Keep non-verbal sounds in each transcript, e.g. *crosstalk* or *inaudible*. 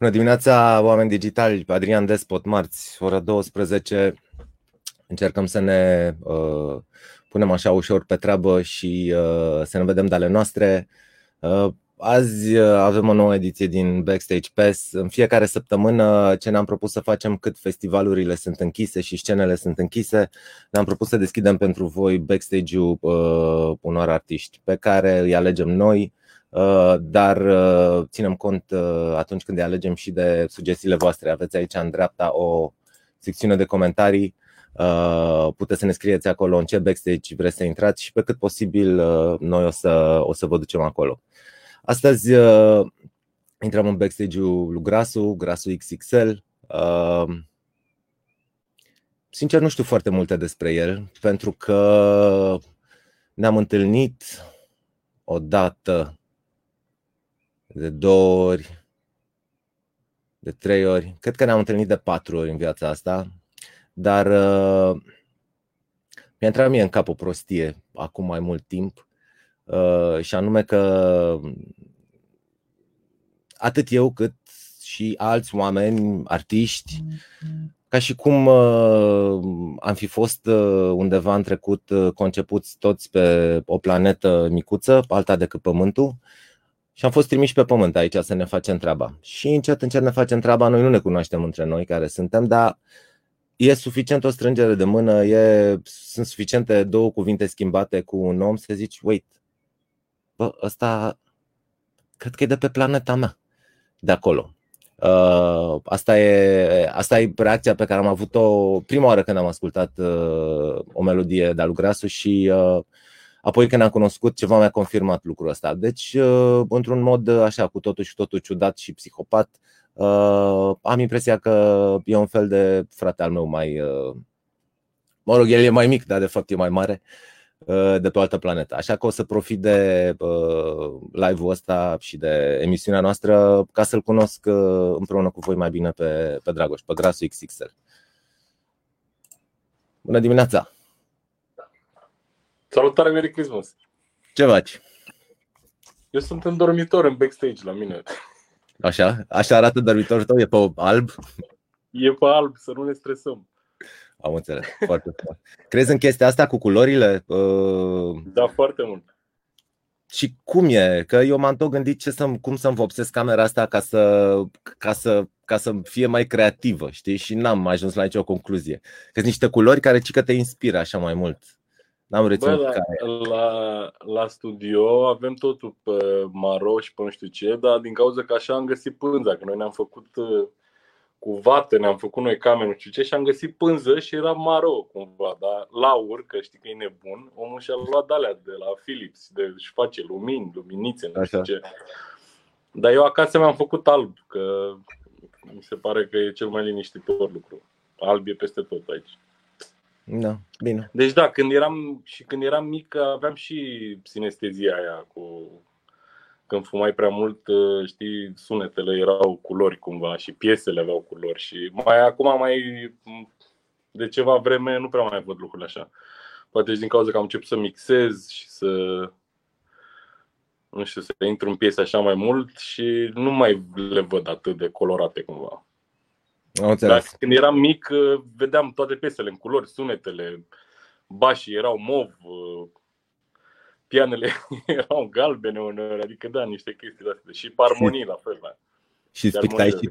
Bună dimineața, oameni digitali. Adrian Despot, marți, ora 12. Încercăm să ne uh, punem așa ușor pe treabă și uh, să ne vedem de ale noastre. Uh, azi uh, avem o nouă ediție din Backstage Pass. În fiecare săptămână ce ne-am propus să facem cât festivalurile sunt închise și scenele sunt închise, ne-am propus să deschidem pentru voi backstage-ul uh, unor artiști pe care îi alegem noi Uh, dar uh, ținem cont uh, atunci când îi alegem și de sugestiile voastre. Aveți aici în dreapta o secțiune de comentarii. Puteți să ne scrieți acolo în ce backstage vreți să intrați și pe cât posibil noi o să, o să vă ducem acolo. Astăzi intrăm în backstage-ul lui Grasu, Grasu XXL. Sincer, nu știu foarte multe despre el, pentru că ne-am întâlnit odată de două ori, de trei ori. Cred că ne-am întâlnit de patru ori în viața asta, dar uh, mi-a intrat mie în cap o prostie acum mai mult timp uh, și anume că atât eu cât și alți oameni, artiști, ca și cum uh, am fi fost uh, undeva în trecut uh, concepuți toți pe o planetă micuță, alta decât Pământul, și am fost trimiși pe pământ aici să ne facem treaba. Și încet, încet ne facem treaba, noi nu ne cunoaștem între noi care suntem, dar e suficient o strângere de mână, e, sunt suficiente două cuvinte schimbate cu un om să zici, wait, bă, ăsta cred că e de pe planeta mea, de acolo. Uh, asta, e, asta e reacția pe care am avut-o prima oară când am ascultat uh, o melodie de-a lui Grasu și uh, Apoi când am cunoscut ceva mi-a confirmat lucrul ăsta. Deci, uh, într-un mod uh, așa, cu totul și totul ciudat și psihopat, uh, am impresia că e un fel de frate al meu mai... Mă rog, el e mai mic, dar de fapt e mai mare de pe o altă planetă. Așa că o să profit de live-ul ăsta și de emisiunea noastră ca să-l cunosc împreună cu voi mai bine pe, pe Dragoș, pe Grasul XXL. Bună dimineața! Salutare, Merry Christmas! Ce faci? Eu sunt în dormitor, în backstage la mine. Așa? Așa arată dormitorul tău? E pe alb? E pe alb, să nu ne stresăm. Am înțeles, foarte frumos. Crezi în chestia asta cu culorile? Uh... Da, foarte mult. Și cum e? Că eu m-am tot gândit ce să, cum să-mi vopsesc camera asta ca să, ca, să, ca să fie mai creativă, știi? Și n-am ajuns la nicio concluzie. Că sunt niște culori care ci că te inspiră așa mai mult. N-am reținut Bă, la, care. La, la studio avem totul pe maro și pe nu știu ce, dar din cauza că așa am găsit pânza, că noi ne-am făcut uh, cu vată, ne-am făcut noi camere, nu știu ce, și am găsit pânză și era maro cumva, dar Laur, că știi că e nebun, omul și-a luat de alea de la Philips, de și face lumini, luminițe, nu știu ce. Dar eu acasă mi-am făcut alb, că mi se pare că e cel mai liniștitor lucru. Alb e peste tot aici. Da, bine. Deci da, când eram și când eram mic aveam și sinestezia aia cu când fumai prea mult, ă, știi, sunetele erau culori cumva și piesele aveau culori și mai acum mai de ceva vreme nu prea mai văd lucrurile așa. Poate și din cauza că am început să mixez și să nu știu, să intru în piese așa mai mult și nu mai le văd atât de colorate cumva. Dar când eram mic, uh, vedeam toate piesele în culori, sunetele, bașii erau mov, uh, pianele *laughs* erau galbene uneori, adică da, niște chestii de astea. Și armonii la fel. Da. Și îți pictai, și,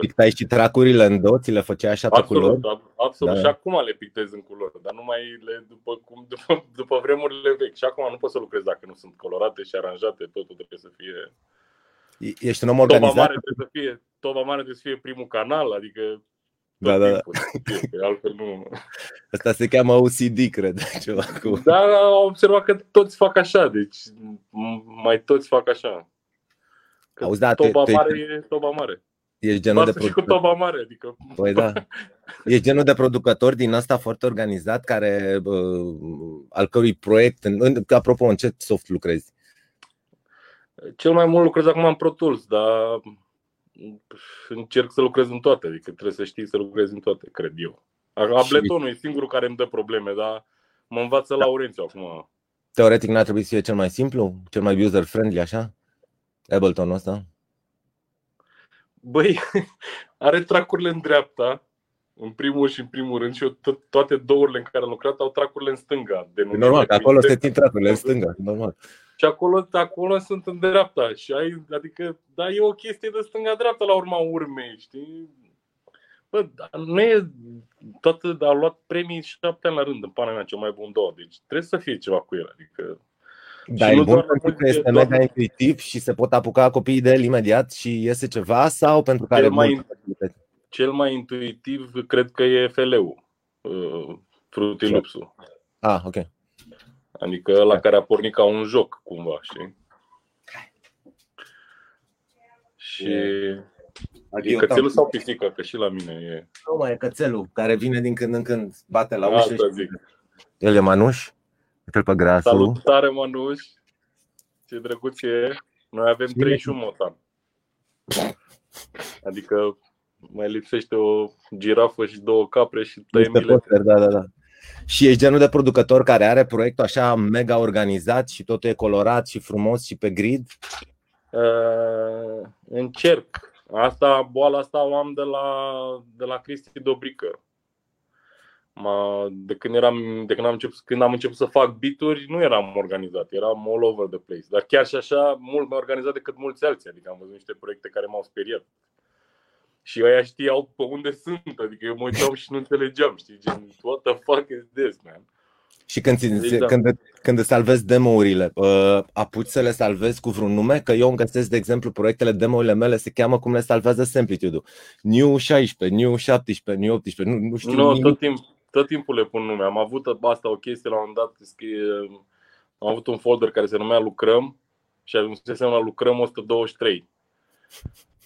pictai și tracurile în două, ți le făceai așa pe culori? Absolut, da. și acum le pictez în culori, dar nu mai le după, cum, *laughs* după, după vremurile vechi. Și acum nu pot să lucrez dacă nu sunt colorate și aranjate, totul trebuie să fie Ești un om organizat? Toba mare trebuie să fie, toba mare trebuie să fie primul canal, adică da, da, da. altfel nu. Asta se cheamă OCD, cred. *laughs* Ceva cu... Da, am observat că toți fac așa, deci mai toți fac așa. Că Auzi, da, toba te, mare te... e toba mare. Ești genul de producător. cu toba mare, adică... Păi da. *laughs* Ești genul de producător din asta foarte organizat, care, uh, al cărui proiect, în, apropo, în ce soft lucrezi? Cel mai mult lucrez acum în Pro Tools, dar încerc să lucrez în toate, adică trebuie să știi să lucrezi în toate, cred eu. Abletonul e singurul care îmi dă probleme, dar mă învață da. Laurențiu acum. Teoretic n-ar trebui să fie cel mai simplu, cel mai user-friendly, așa? Ableton ăsta? băi, *laughs* are tracurile în dreapta, în primul și în primul rând, și eu to- toate douările în care am lucrat au tracurile în stânga. De E normal, că acolo se țin tracurile în *laughs* stânga, normal. Și acolo, acolo sunt în dreapta. Și ai, adică, da, e o chestie de stânga-dreapta la urma urmei, știi? Bă, dar nu e toată, a luat premii șapte ani la rând în pana mea cel mai bun două. Deci trebuie să fie ceva cu el. Adică, Dar Și e nu bun doar pentru că muzică, este doar- mega intuitiv și se pot apuca copiii de el imediat și iese ceva sau pentru că Cel are mai- multă facilitate? cel mai intuitiv cred că e FL-ul, uh, Fruity Loops-ul. Ah, ok. Adică la care a pornit ca un joc, cumva, știi? Și e cățelul sau pisica, că și la mine e. Nu mai e cățelul care vine din când în când, bate la Asta ușă și zic. el e manuș. Uite-l pe grasul. Salutare, Manuș! Ce drăguț e! Noi avem Bine. 31 motan. Adică mai lipsește o girafă și două capre și tăiem Este bilete. poster, da, da, da. Și ești genul de producător care are proiectul așa mega organizat și totul e colorat și frumos și pe grid? Uh, încerc. Asta, boala asta o am de la, de la Cristi Dobrică. Ma, de când, eram, de când, am început, când am început să fac bituri, nu eram organizat, eram all over the place. Dar chiar și așa, mult mai organizat decât mulți alții. Adică am văzut niște proiecte care m-au speriat. Și ăia știau pe unde sunt, adică eu mă uitam și nu înțelegeam, știi, gen, what the fuck is this, man? Și când, ți, Exact. când, când îți salvezi demo-urile, uh, apuci să le salvezi cu vreun nume? Că eu îmi găsesc, de exemplu, proiectele demo-urile mele se cheamă cum le salvează Samplitude-ul. New 16, New 17, New 18, nu, nu știu Nu, nimic. tot, timp, tot timpul le pun nume. Am avut asta o chestie la un moment dat, scrie, am avut un folder care se numea Lucrăm și ajunsesem la Lucrăm 123.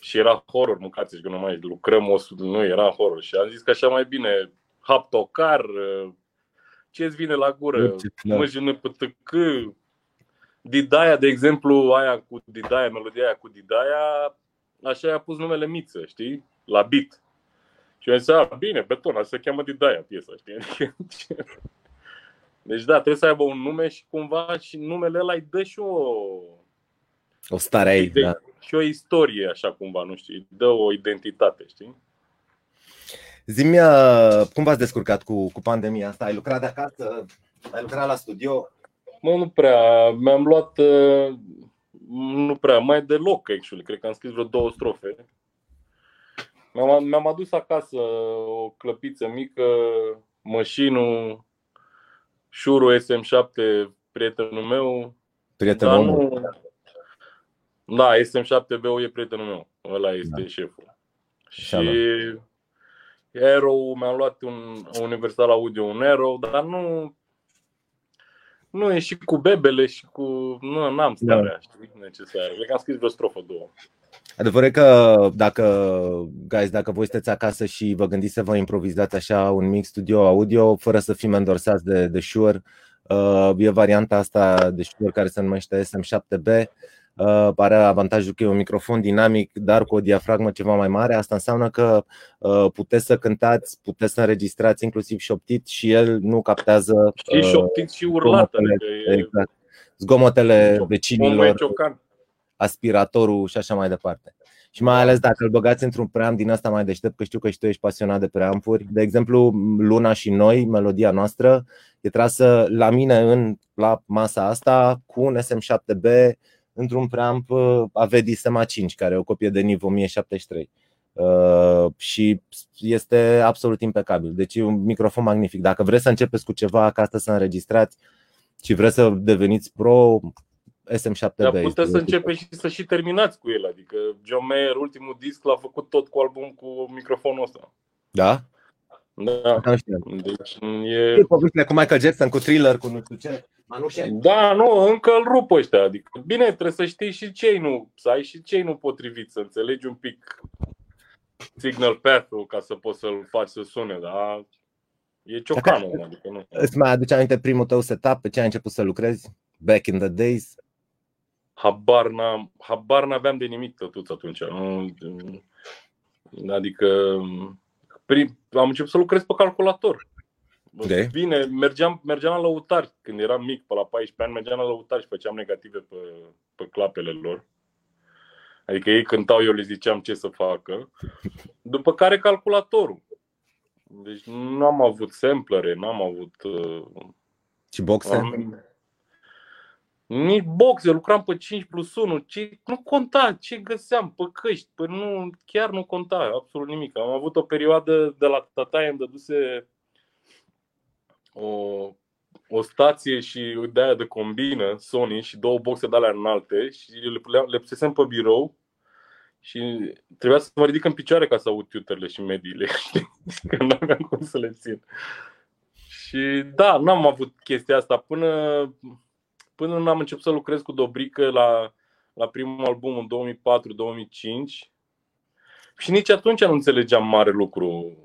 Și era horror, mâncați că nu mai lucrăm 100, nu era horror. Și am zis că așa mai bine, haptocar, ce-ți vine la gură, Orice, da. MJNPTC, Didaia, de exemplu, aia cu Didaia, melodia aia cu Didaia, așa i-a pus numele Miță, știi? La beat. Și eu am zis, a, bine, beton, asta se cheamă Didaia piesa, știi? Adică, *laughs* Deci da, trebuie să aibă un nume și cumva și numele ăla îi dă și o, O stare aici, de- da. Și o istorie, așa cumva, nu știu, îi dă o identitate, știi? Zi-mi, uh, cum v-ați descurcat cu, cu pandemia asta? Ai lucrat de acasă? Ai lucrat la studio? Mă, nu prea, mi-am luat, uh, nu prea, mai deloc, actually, cred că am scris vreo două strofe. Mi-am, mi-am adus acasă o clăpiță mică, mășinul, șurul SM7, prietenul meu, Prietenul Dar omului. nu... Da, SM7BU e prietenul meu. Ăla este Da. șeful. Așa, Și Aero, mi-am luat un Universal Audio, un Aero, dar nu nu e și cu bebele și cu... Nu, n-am starea, știi, necesară. Cred că am scris vreo strofă, două. Adevărul e că dacă, guys, dacă voi sunteți acasă și vă gândiți să vă improvizați așa un mic studio audio fără să fim endorsați de, de Shure, uh, e varianta asta de Shure care se numește SM7B. Uh, are avantajul că e un microfon dinamic, dar cu o diafragmă ceva mai mare. Asta înseamnă că uh, puteți să cântați, puteți să înregistrați inclusiv șoptit și el nu captează Și uh, șoptit și urlat, zgomotele, adică e exact, zgomotele un vecinilor ciocan. aspiratorul și așa mai departe. Și mai ales dacă îl băgați într-un preamp din asta mai deștept, că știu că și tu ești pasionat de preampuri. De exemplu, Luna și noi, melodia noastră, e trasă la mine în, la masa asta cu un SM7B într-un preamp uh, Avedi Sema 5, care e o copie de NIV 1073. Uh, și este absolut impecabil. Deci e un microfon magnific. Dacă vreți să începeți cu ceva acasă să înregistrați și vreți să deveniți pro, SM7B. Dar este puteți să un- începeți și să și terminați cu el. Adică John Mayer, ultimul disc, l-a făcut tot cu album cu microfonul ăsta. Da? Da. Nu știu. Deci e... E povestea cu Michael Jackson, cu thriller, cu nu știu ce. Manușe. Da, nu, încă îl rup ăștia. Adică, bine, trebuie să știi și ce nu, să ai și ce nu potrivit, să înțelegi un pic signal path-ul ca să poți să-l faci să sune, dar e ciocanul, adică nu. Îți mai aduce aminte primul tău setup, pe ce ai început să lucrezi? Back in the days? Habar, n-am, habar n-aveam de nimic tătuț atunci. Nu, adică prim, am început să lucrez pe calculator. Ok. Bine, mergeam, mergeam la lăutari când eram mic, pe la 14 ani, mergeam la lăutari și făceam negative pe, pe clapele lor. Adică ei cântau, eu le ziceam ce să facă. După care calculatorul. Deci nu am avut samplere, n-am avut... Uh, și boxe? Am, nici boxe, lucram pe 5 plus 1, ce, nu conta ce găseam pe căști, pe nu, chiar nu conta absolut nimic. Am avut o perioadă de la tataie, îmi dăduse o, o stație și de aia de combină, Sony și două boxe de alea înalte și le, le pusesem pe birou și trebuia să mă ridic în picioare ca să aud tuterele și mediile, *laughs* că nu aveam cum să le țin. Și da, n-am avut chestia asta până, până nu am început să lucrez cu Dobrică la, la primul album în 2004-2005 și nici atunci nu înțelegeam mare lucru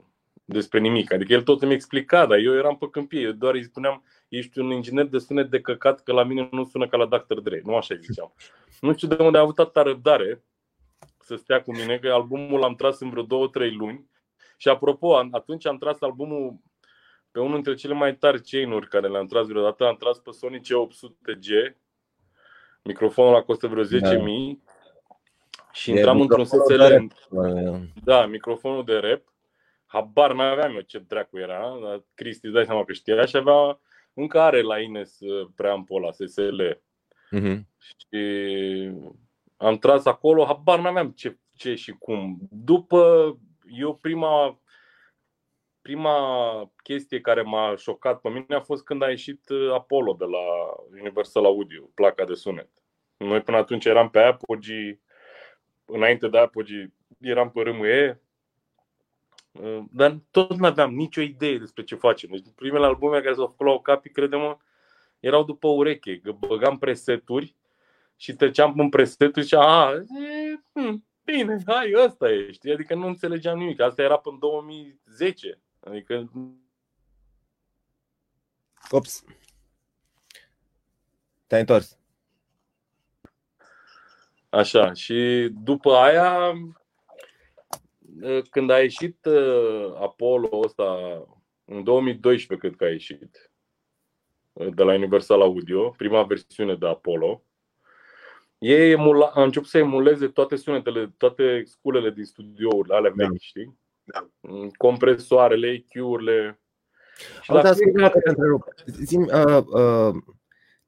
despre nimic. Adică el tot îmi explica, dar eu eram pe câmpie. Eu doar îi spuneam, ești un inginer de sunet de căcat, că la mine nu sună ca la Dr. Dre. Nu așa ziceam. Nu știu de unde a avut atâta răbdare să stea cu mine, că albumul l-am tras în vreo două, trei luni. Și apropo, atunci am tras albumul pe unul dintre cele mai tari chain-uri care le-am tras vreodată. Am tras pe Sony C800G. Microfonul a costă vreo 10.000. Da. Și e intram într-un SSL. Da, microfonul de rap. Habar n-aveam eu ce dracu era, dar Cristi îți dai seama că știa și avea, încă are la Ines uh, preampul la SSL. Uh-huh. Și am tras acolo, habar n-aveam ce, ce și cum. După, eu prima, prima chestie care m-a șocat pe mine a fost când a ieșit uh, Apollo de la Universal Audio, placa de sunet. Noi până atunci eram pe Apogee, înainte de Apogee eram pe RME, uh, dar tot nu aveam nicio idee despre ce facem. Deci primele albume care s-au făcut la Ocapi, credem erau după ureche, că băgam preseturi și treceam în presetul și a, e, hm, bine, hai, ăsta e, știi? Adică nu înțelegeam nimic. Asta era până în 2010. Adică... Ops. Te-ai întors. Așa, și după aia, când a ieșit uh, Apollo ăsta, în 2012 cred că a ieșit, uh, de la Universal Audio, prima versiune de Apollo, ei emula, a început să emuleze toate sunetele, toate sculele din studiourile alea da. vechi, știi? Da. Mm, compresoarele, EQ-urile. Auzi, fiecare... Zim, uh, uh,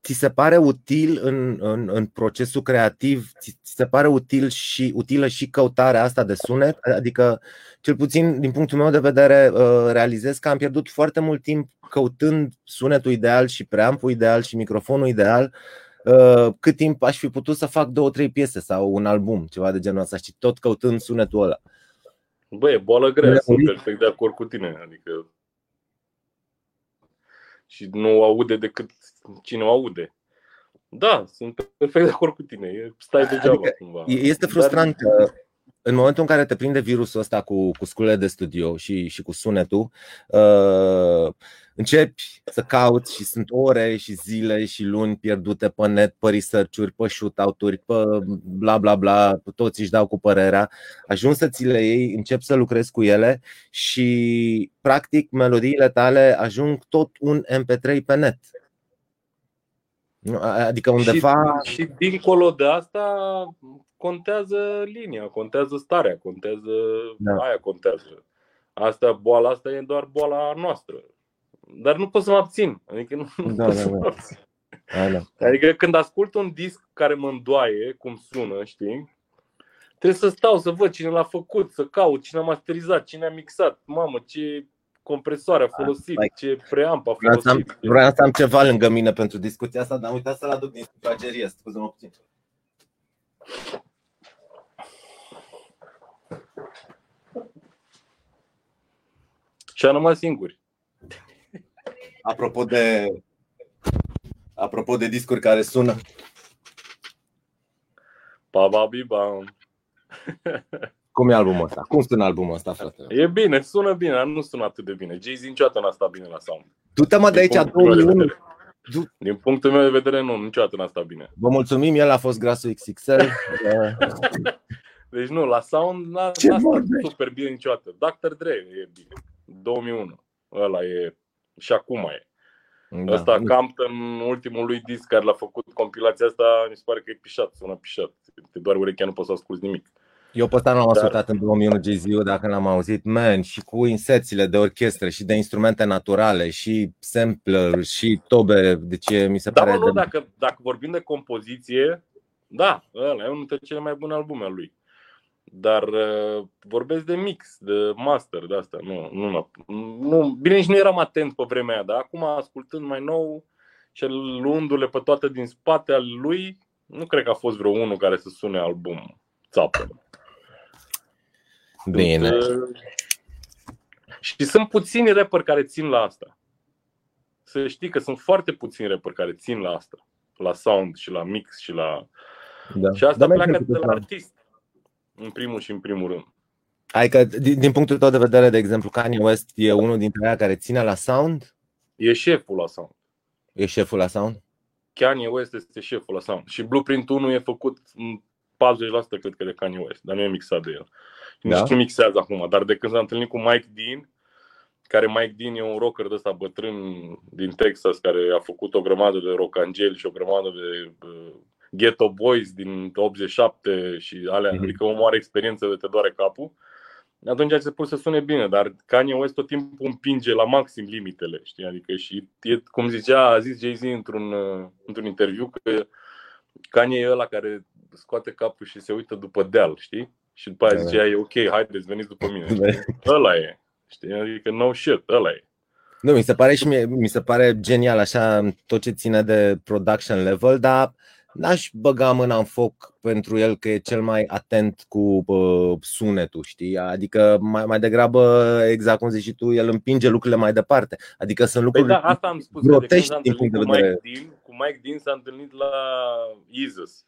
ți se pare util în, în, în procesul creativ, ți, ți se pare util și utilă și căutarea asta de sunet? Adică, cel puțin din punctul meu de vedere, uh, realizez că am pierdut foarte mult timp căutând sunetul ideal și preampul ideal și microfonul ideal Uh, cât timp aș fi putut să fac două, trei piese sau un album, ceva de genul ăsta, și tot căutând sunetul ăla. Băi, e boală grea, sunt perfect de acord cu tine. Adică și nu aude decât cine o aude. Da, sunt perfect de acord cu tine. Stai degeaba adică cumva. Este frustrant Dar... că în momentul în care te prinde virusul ăsta cu, cu sculele de studio și, și cu sunetul, uh, începi să cauți și sunt ore și zile și luni pierdute pe net, pe research-uri, pe shootout-uri, pe bla bla bla, toți își dau cu părerea. Ajungi să ți le iei, încep să lucrezi cu ele și practic melodiile tale ajung tot un MP3 pe net. Adică undeva. Și, și dincolo de asta contează linia, contează starea, contează da. aia contează. Asta, boala asta e doar boala noastră. Dar nu pot să mă abțin. Adică nu, da, pot da, să da. mă abțin. Da, da. Adică când ascult un disc care mă îndoaie, cum sună, știi? Trebuie să stau să văd cine l-a făcut, să caut cine a masterizat, cine a mixat, mamă, ce compresoare a folosit, Hai. ce preamp a folosit. Vreau să am ceva lângă mine pentru discuția asta, dar am uitat să-l aduc din sufragerie, scuze-mă puțin. Și am rămas singuri. Apropo de apropo de discuri care sună. Pa, ba, bi, bam. *laughs* Cum e albumul ăsta? Cum sună albumul ăsta, frate? E bine, sună bine, dar nu sună atât de bine. Jay-Z niciodată n-a stat bine la sound. Du-te mă de aici, 2001. Du- Din punctul meu de vedere, nu, niciodată n-a stat bine. Vă mulțumim, el a fost grasul XXL. *laughs* deci nu, la sound n-a, Ce n-a stat super bine niciodată. Dr. Dre e bine. 2001. Ăla e și acum e. Da. Ăsta, Campton, ultimul lui disc care l-a făcut compilația asta, mi se pare că e pișat, sună pișat. De doar urechea nu poți să asculti nimic. Eu pe ăsta nu am Dar... ascultat în 2001 jay dacă l-am auzit, man, și cu inserțiile de orchestră și de instrumente naturale și sampler și tobe, deci mi se da, pare... Da, de... dacă, dacă vorbim de compoziție, da, ăla e unul dintre cele mai bune albume al lui. Dar uh, vorbesc de mix, de master, de asta. Nu, nu, nu, bine, nici nu eram atent pe vremea aia, dar acum, ascultând mai nou și luându-le pe toate din spate al lui, nu cred că a fost vreo unul care să sune album țapă. Bine. Uh, și sunt puțini rapperi care țin la asta. Să știi că sunt foarte puțini rapperi care țin la asta. La sound și la mix și la... Da. Și asta Dar pleacă de la artist. În primul și în primul rând. Adică, din, din punctul tău de vedere, de exemplu, Kanye West e unul dintre aia care ține la sound? E șeful la sound. E șeful la sound? Kanye West este șeful la sound. Și Blueprint 1 e făcut 40% cred că de Kanye West, dar nu e mixat de el. Da? Nici nu mixează acum, dar de când s-a întâlnit cu Mike Dean, care Mike Dean e un rocker de ăsta bătrân din Texas, care a făcut o grămadă de rock angel și o grămadă de uh, Ghetto Boys din 87 și alea, mm-hmm. adică omul are experiență de te doare capul, atunci se pus să sune bine, dar Kanye West tot timpul împinge la maxim limitele, știi? Adică și e, cum zicea, a zis Jay-Z într-un, uh, într-un interviu că Kanye e ăla care scoate capul și se uită după deal, știi? Și după aia da. zicea, e ok, haideți, veniți după mine. Da. Ăla e, știi? Adică no shit, ăla e. Nu, mi se pare și mie, mi se pare genial așa tot ce ține de production level, dar n-aș băga mâna în foc pentru el că e cel mai atent cu uh, sunetul, știi? Adică mai, mai degrabă, exact cum zici și tu, el împinge lucrurile mai departe. Adică sunt păi lucruri păi da, asta am spus, grotești din punct de vedere. Mike Dean, cu Mike Dean s-a întâlnit la Isus,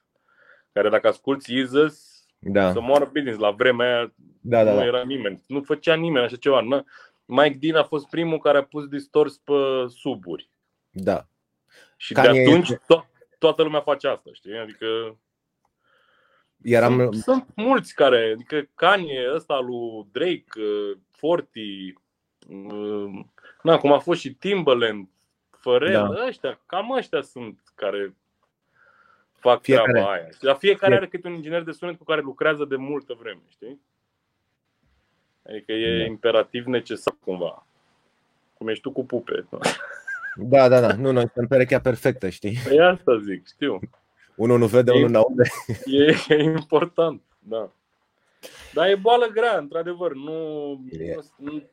care dacă asculti Isus, da. să moară business. La vremea aia da, da, nu da. era nimeni, nu făcea nimeni așa ceva. Nu? Mike Dean a fost primul care a pus distors pe suburi. Da. Și Kanye de atunci to- toată lumea face asta, știi? Adică Eram... sunt, sunt mulți care, adică Kanye, ăsta lui Drake, uh, Forty, uh, na, cum a fost și Timbaland, Pharrell, da. ăștia, cam ăștia sunt care fac fiecare. treaba aia. Dar fiecare are câte un inginer de sunet cu care lucrează de multă vreme, știi? Adică e da. imperativ necesar cumva. Cum ești tu cu pupe. Da, da, da. Nu, noi suntem perechea perfectă, știi? Păi asta zic, știu. Unul nu vede, e, unul nu aude. E, e important, da. Dar e boală grea, într-adevăr. Nu, nu,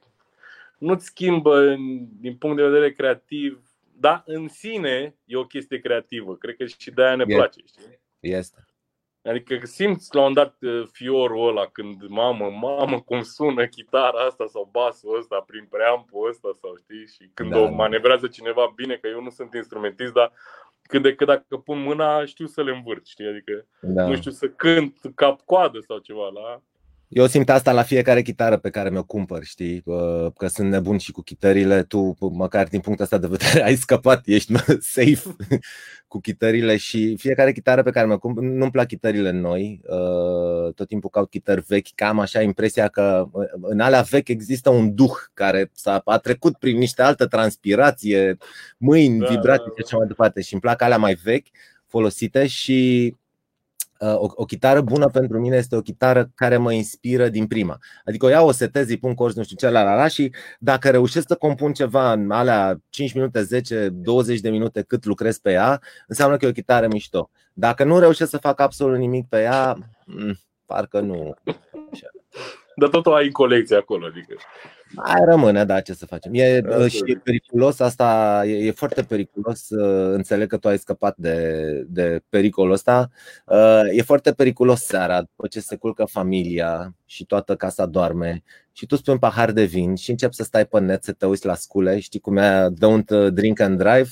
nu-ți schimbă din punct de vedere creativ, dar în sine e o chestie creativă. Cred că și de-aia ne place, știi? Este. Adică simți la un dat uh, fiorul ăla când, mamă, mamă, cum sună chitara asta sau basul ăsta prin preampul ăsta sau știi? Și când da, o da. manevrează cineva bine, că eu nu sunt instrumentist, dar cât de cât dacă pun mâna știu să le învârt, știi? Adică da. nu știu să cânt cap-coadă sau ceva la... Eu simt asta la fiecare chitară pe care mi-o cumpăr, știi? Că sunt nebun și cu chitările. Tu, măcar din punctul ăsta de vedere, *laughs* ai scăpat, ești safe *laughs* cu chitările și fiecare chitară pe care mi-o cumpăr, nu-mi plac chitările noi, uh, tot timpul caut chitări vechi, cam așa impresia că uh, în alea vechi există un duh care s-a a trecut prin niște altă transpirație, mâini, da, vibrații da, da. și așa mai departe și îmi plac alea mai vechi folosite și Uh, o, o chitară bună pentru mine este o chitară care mă inspiră din prima. Adică o iau, o setez, îi pun corzi, nu știu ce, la, la, la și dacă reușesc să compun ceva în alea 5 minute, 10, 20 de minute cât lucrez pe ea, înseamnă că e o chitară mișto. Dacă nu reușesc să fac absolut nimic pe ea, mm, parcă nu. Așa. Dar tot o ai în colecție acolo, adică. Mai rămâne, da, ce să facem. E Asta și e periculos, asta e, e foarte periculos. Înțeleg că tu ai scăpat de, de pericolul ăsta. E foarte periculos seara, după ce se culcă familia și toată casa doarme și tu spui un pahar de vin și începi să stai pe net, să te uiți la scule, știi cum e, don't drink and drive,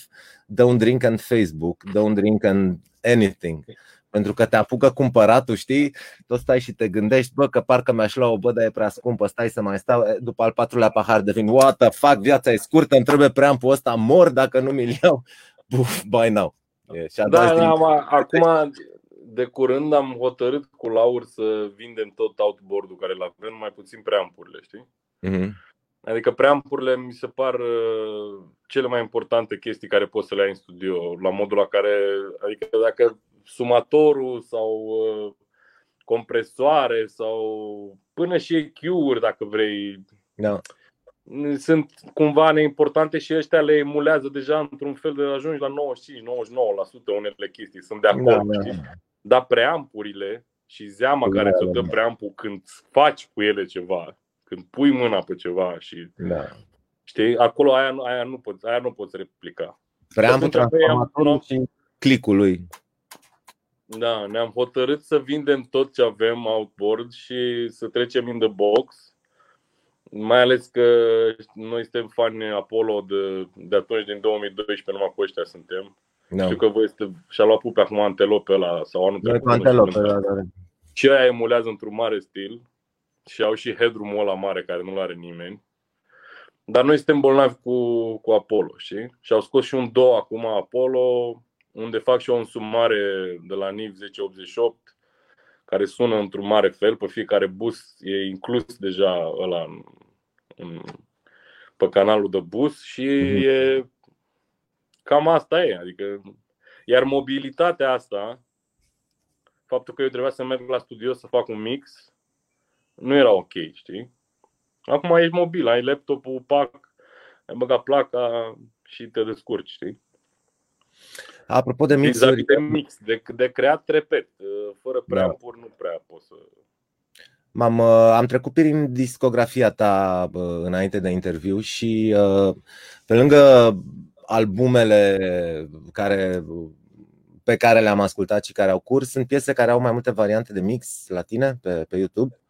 don't drink and Facebook, don't drink and anything pentru că te apucă cumpăratul, știi? Tot stai și te gândești, bă, că parcă mi-aș lua o bă, dar e prea scumpă, stai să mai stau. După al patrulea pahar de vin, what the fuck, viața e scurtă, îmi trebuie preampul ăsta, mor dacă nu mi-l iau. *laughs* Buf, buy now. E, și da, da, ma, acum de curând am hotărât cu Laur să vindem tot outboard-ul care l avem, mai puțin preampurile, știi? Mm-hmm. Adică preampurile mi se par uh, cele mai importante chestii care poți să le ai în studio, la modul la care, adică dacă sumatorul sau uh, compresoare sau până și EQ-uri, dacă vrei, Da. sunt cumva neimportante și ăștia le emulează deja într-un fel de ajungi la 95-99% unele chestii, sunt de Da, acord, da. știi? Dar preampurile și zeama Da, care ți-o da, dă da. preampul când faci cu ele ceva, când pui mâna pe ceva și da. știi, acolo aia, nu- aia, nu, poți, aia nu poți replica. Preamul atunci apoi am- transformatorul și clicul lui. Da, ne-am hotărât să vindem tot ce avem outboard și să trecem in the box. Mai ales că noi suntem fani Apollo de, de atunci, din 2012, numai cu ăștia suntem. Da. Știu că voi este, și-a luat pupe acum antelope ăla sau anul Noi trecut. cu nu știu antelope, când. da, da. da. Și aia emulează într-un mare stil și au și headroom-ul ăla mare care nu-l are nimeni. Dar noi suntem bolnavi cu, cu Apollo, știi? Și au scos și un do acum Apollo, unde fac și eu un sumare de la NIV 1088, care sună într-un mare fel, pe fiecare bus e inclus deja ăla în, în, pe canalul de bus și Mhm. e cam asta e. Adică, iar mobilitatea asta, faptul că eu trebuia să merg la studio să fac un mix, nu era ok, știi? Acum ești mobil, ai laptopul, pac, ai băgat placa și te descurci, știi? Apropo de Exact, mixuri, de mix, de, de creat, repet, fără prea Da. pur, nu prea poți să... M-am, uh, am trecut prin discografia ta uh, înainte de interviu și uh, pe lângă albumele care, pe care le-am ascultat și care au curs, sunt piese care au mai multe variante de mix la tine pe, pe YouTube?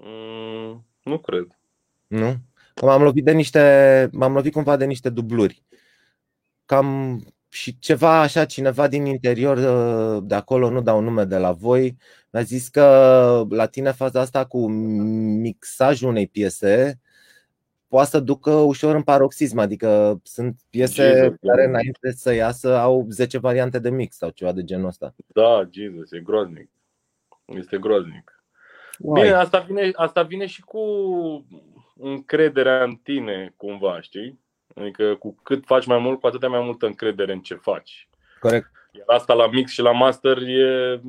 Mm, nu cred. Nu? Că m-am lovit de niște, m-am lovit cumva de niște dubluri. Cam și ceva așa, cineva din interior uh, de acolo, nu dau nume de la voi, mi-a zis că la tine faza asta cu mixajul unei piese poate să ducă ușor în paroxism, adică sunt piese Jesus, care da. înainte să iasă au 10 variante de mix sau ceva de genul ăsta. Da, Jesus, e groaznic. Este groaznic. Bine, asta vine, asta vine și cu încrederea în tine, cumva, știi? Adică cu cât faci mai mult, cu atât ai mai multă încredere în ce faci. Corect. Iar asta la mix și la master e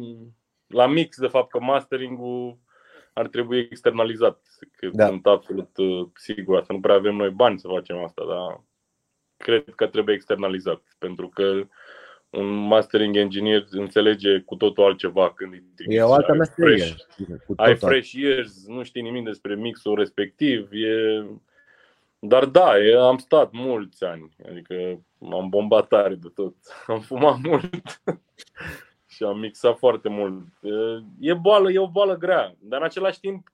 la mix, de fapt, că mastering-ul ar trebui externalizat. Că Da. sunt absolut uh, sigur. Asta nu prea avem noi bani să facem asta, dar cred că trebuie externalizat. Pentru că un mastering engineer înțelege cu totul altceva când îi trimiți. E o altă Ai meserie. fresh- Cu ai totul. fresh ears, nu știi nimic despre mixul respectiv. E... Dar da, e, am stat mulți ani, adică m-am bombat tare de tot. *laughs* Am fumat mult *laughs* și am mixat foarte mult. E boală, e o boală grea, dar în același timp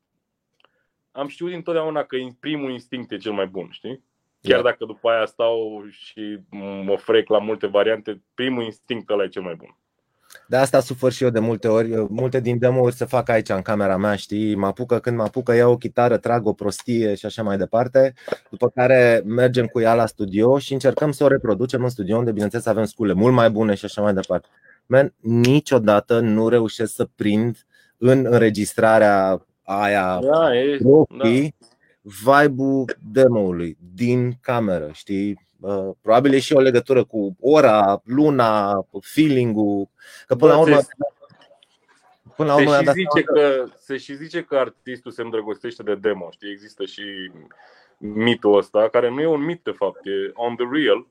am știut întotdeauna că primul instinct e cel mai bun, știi? Chiar Da. dacă după aia stau și mă frec la multe variante, primul instinct ăla e cel mai bun. De asta sufăr și eu de multe ori. Multe din demo-uri se fac aici în camera mea, știi? Mă apucă când mă apucă, iau o chitară, trag o prostie și așa mai departe. După care mergem cu ea la studio și încercăm să o reproducem în studio, unde bineînțeles avem scule mult mai bune și așa mai departe. Man, niciodată nu reușesc să prind în înregistrarea aia Da, e, profi vibe-ul demo-ului din cameră, știi? Uh, Probabil e și o legătură cu ora, luna, feeling-ul, că până la Bă, urmă se- până la se, urmă mi-am și dat zice seama că, se și zice că artistul se îndrăgostește de demo, știi? Există și mitul ăsta, care nu e un mit de fapt, e on the real,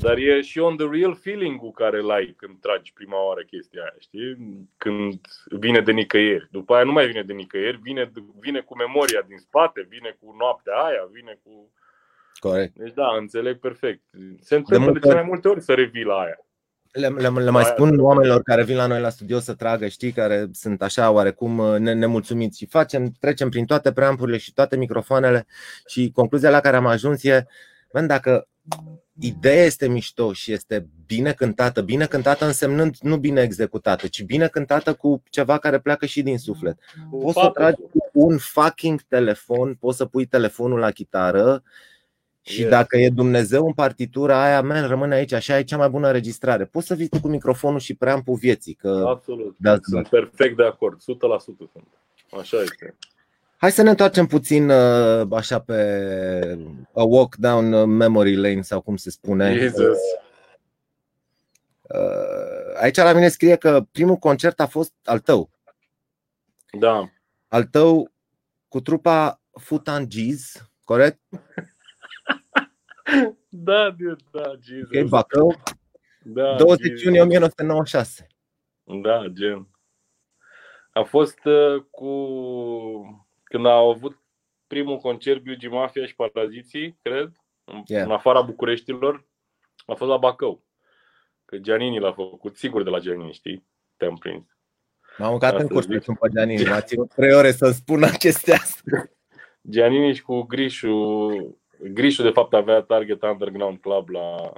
dar e și on the real feeling-ul care îl ai când tragi prima oară chestia aia, știi? Când vine de nicăieri. După aia nu mai vine de nicăieri, vine, vine cu memoria din spate, vine cu noaptea aia, vine cu... Corect. Deci da, înțeleg perfect. Se întâmplă de, multe cele ori- mai multe ori să revii la aia. Le, le, le mai Aia, spun da. oamenilor care vin la noi la studio să tragă, știi, care sunt așa oarecum uh, ne- nemulțumiți și facem, trecem prin toate preampurile și toate microfoanele și concluzia la care am ajuns e, man, dacă ideea este mișto și este bine cântată, bine cântată însemnând nu bine executată, ci bine cântată cu ceva care pleacă și din suflet. Cu Poți să faptul. tragi cu un fucking telefon, poți să pui telefonul la chitară și Yes. dacă e Dumnezeu în partitura aia, man, rămâne aici, așa e cea mai bună înregistrare. Poți să vii tu cu microfonul și preampul vieții, că Absolut. Da, sunt perfect de acord. 100% sunt. Așa este. Hai să ne întoarcem puțin uh, așa pe a walk down uh, memory lane sau cum se spune. Jesus. Uh, aici la mine scrie că primul concert a fost al tău. Da. Al tău cu trupa Futan G's, corect? *laughs* Da, dude, da, Jesus. Ok, Bacău, Da, 20 Jesus. iunie 1996. Da, gen. A fost uh, cu... Când au avut primul concert Biugi Mafia și Paraziții, cred, în, Yeah. în afara Bucureștilor, a fost la Bacău. Că Giannini l-a făcut, sigur de la Giannini, știi? Te-am prins. M-am mâncat Asta în curs zic. pe pe Giannini, m-a ținut 3 ore să spun chestia asta. Giannini și cu Grișu. Grișu, de fapt, avea Target Underground Club la,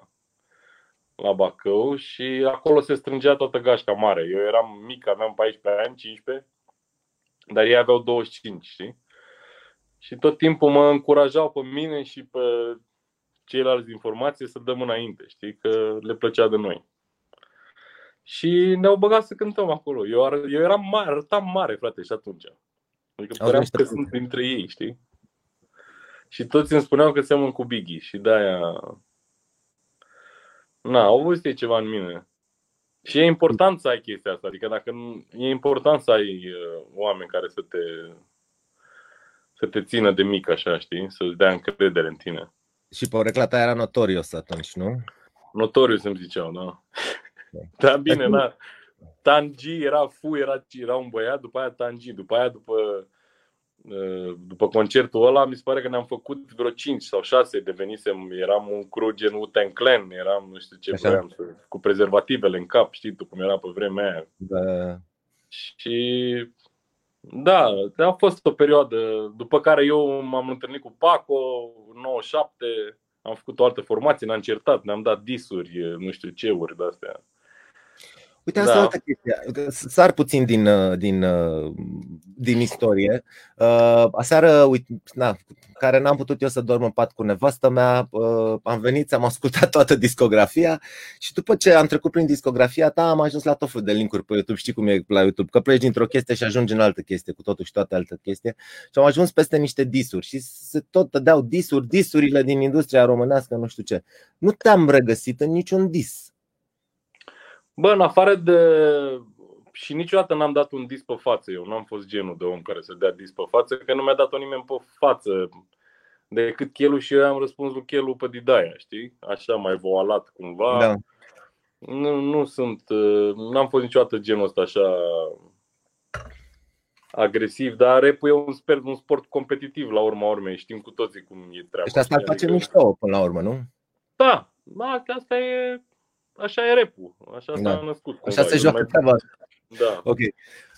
la Bacău și acolo se strângea toată gașca mare. Eu eram mic, aveam 14 ani, 15, dar ei aveau 25, știi? Și tot timpul mă încurajau pe mine și pe ceilalți din formație să dăm înainte, știi? Că le plăcea de noi. Și ne-au băgat să cântăm acolo. Eu, ar, eu eram mare, arătam mare, frate, și atunci. Adică Au păream niște că puncte. sunt dintre ei, știi? Și toți îmi spuneau că seamăn cu Biggie și de-aia... Na, au văzut ei ceva în mine. Și e important să ai chestia asta. Adică dacă nu, e important să ai uh, oameni care să te să te țină de mic așa, știi? Să-ți dea încredere în tine. Și porecla ta era notorios atunci, nu? Notoriu să-mi ziceau, da. Da, bine, da. Tangi era fu, era, era un băiat, după aia Tangi, după aia după, uh, după concertul ăla, mi se pare că ne-am făcut vreo 5 sau 6, devenisem, eram un crew gen Wu-Tang Clan, eram nu știu ce Așa. vreau să, cu prezervativele în cap, știi tu cum era pe vremea aia. Da. Și da, a fost o perioadă după care eu m-am întâlnit cu Paco în 97, am făcut o altă formație, ne-am certat, ne-am dat disuri, nu știu ce uri de astea. Uite, asta Da. e altă chestie. Sar puțin din, uh, din, uh, din istorie. Uh, Aseară, uite, na, care n-am putut eu să dorm în pat cu nevastă mea, uh, am venit, am ascultat toată discografia și după ce am trecut prin discografia ta, am ajuns la tot felul de linkuri pe YouTube. Știi cum e la YouTube, că pleci dintr-o chestie și ajungi în altă chestie, cu totul și toate alte chestie. Și am ajuns peste niște disuri și se tot dădeau disuri, disurile din industria românească, nu știu ce. Nu te-am regăsit în niciun dis. Bă, în afară de... Și niciodată n-am dat un dis pe față eu. N-am fost genul de om care să dea dis pe față, că nu mi-a dat-o nimeni pe față. Decât Chelu și eu am răspuns lui Chelu pe Didaia, știi? Așa mai voalat cumva. Da. Nu, nu sunt, uh, n-am fost niciodată genul ăsta așa agresiv, dar rap e un, sper, un sport competitiv la urma urmei, știm cu toții cum e treaba. Deci asta îl știi? face Adică- mișto până la urmă, nu? Da, da, că asta e, așa e rap Așa s-a Da. născut. Așa cumva. se Eu joacă mai- treaba. Da. Ok.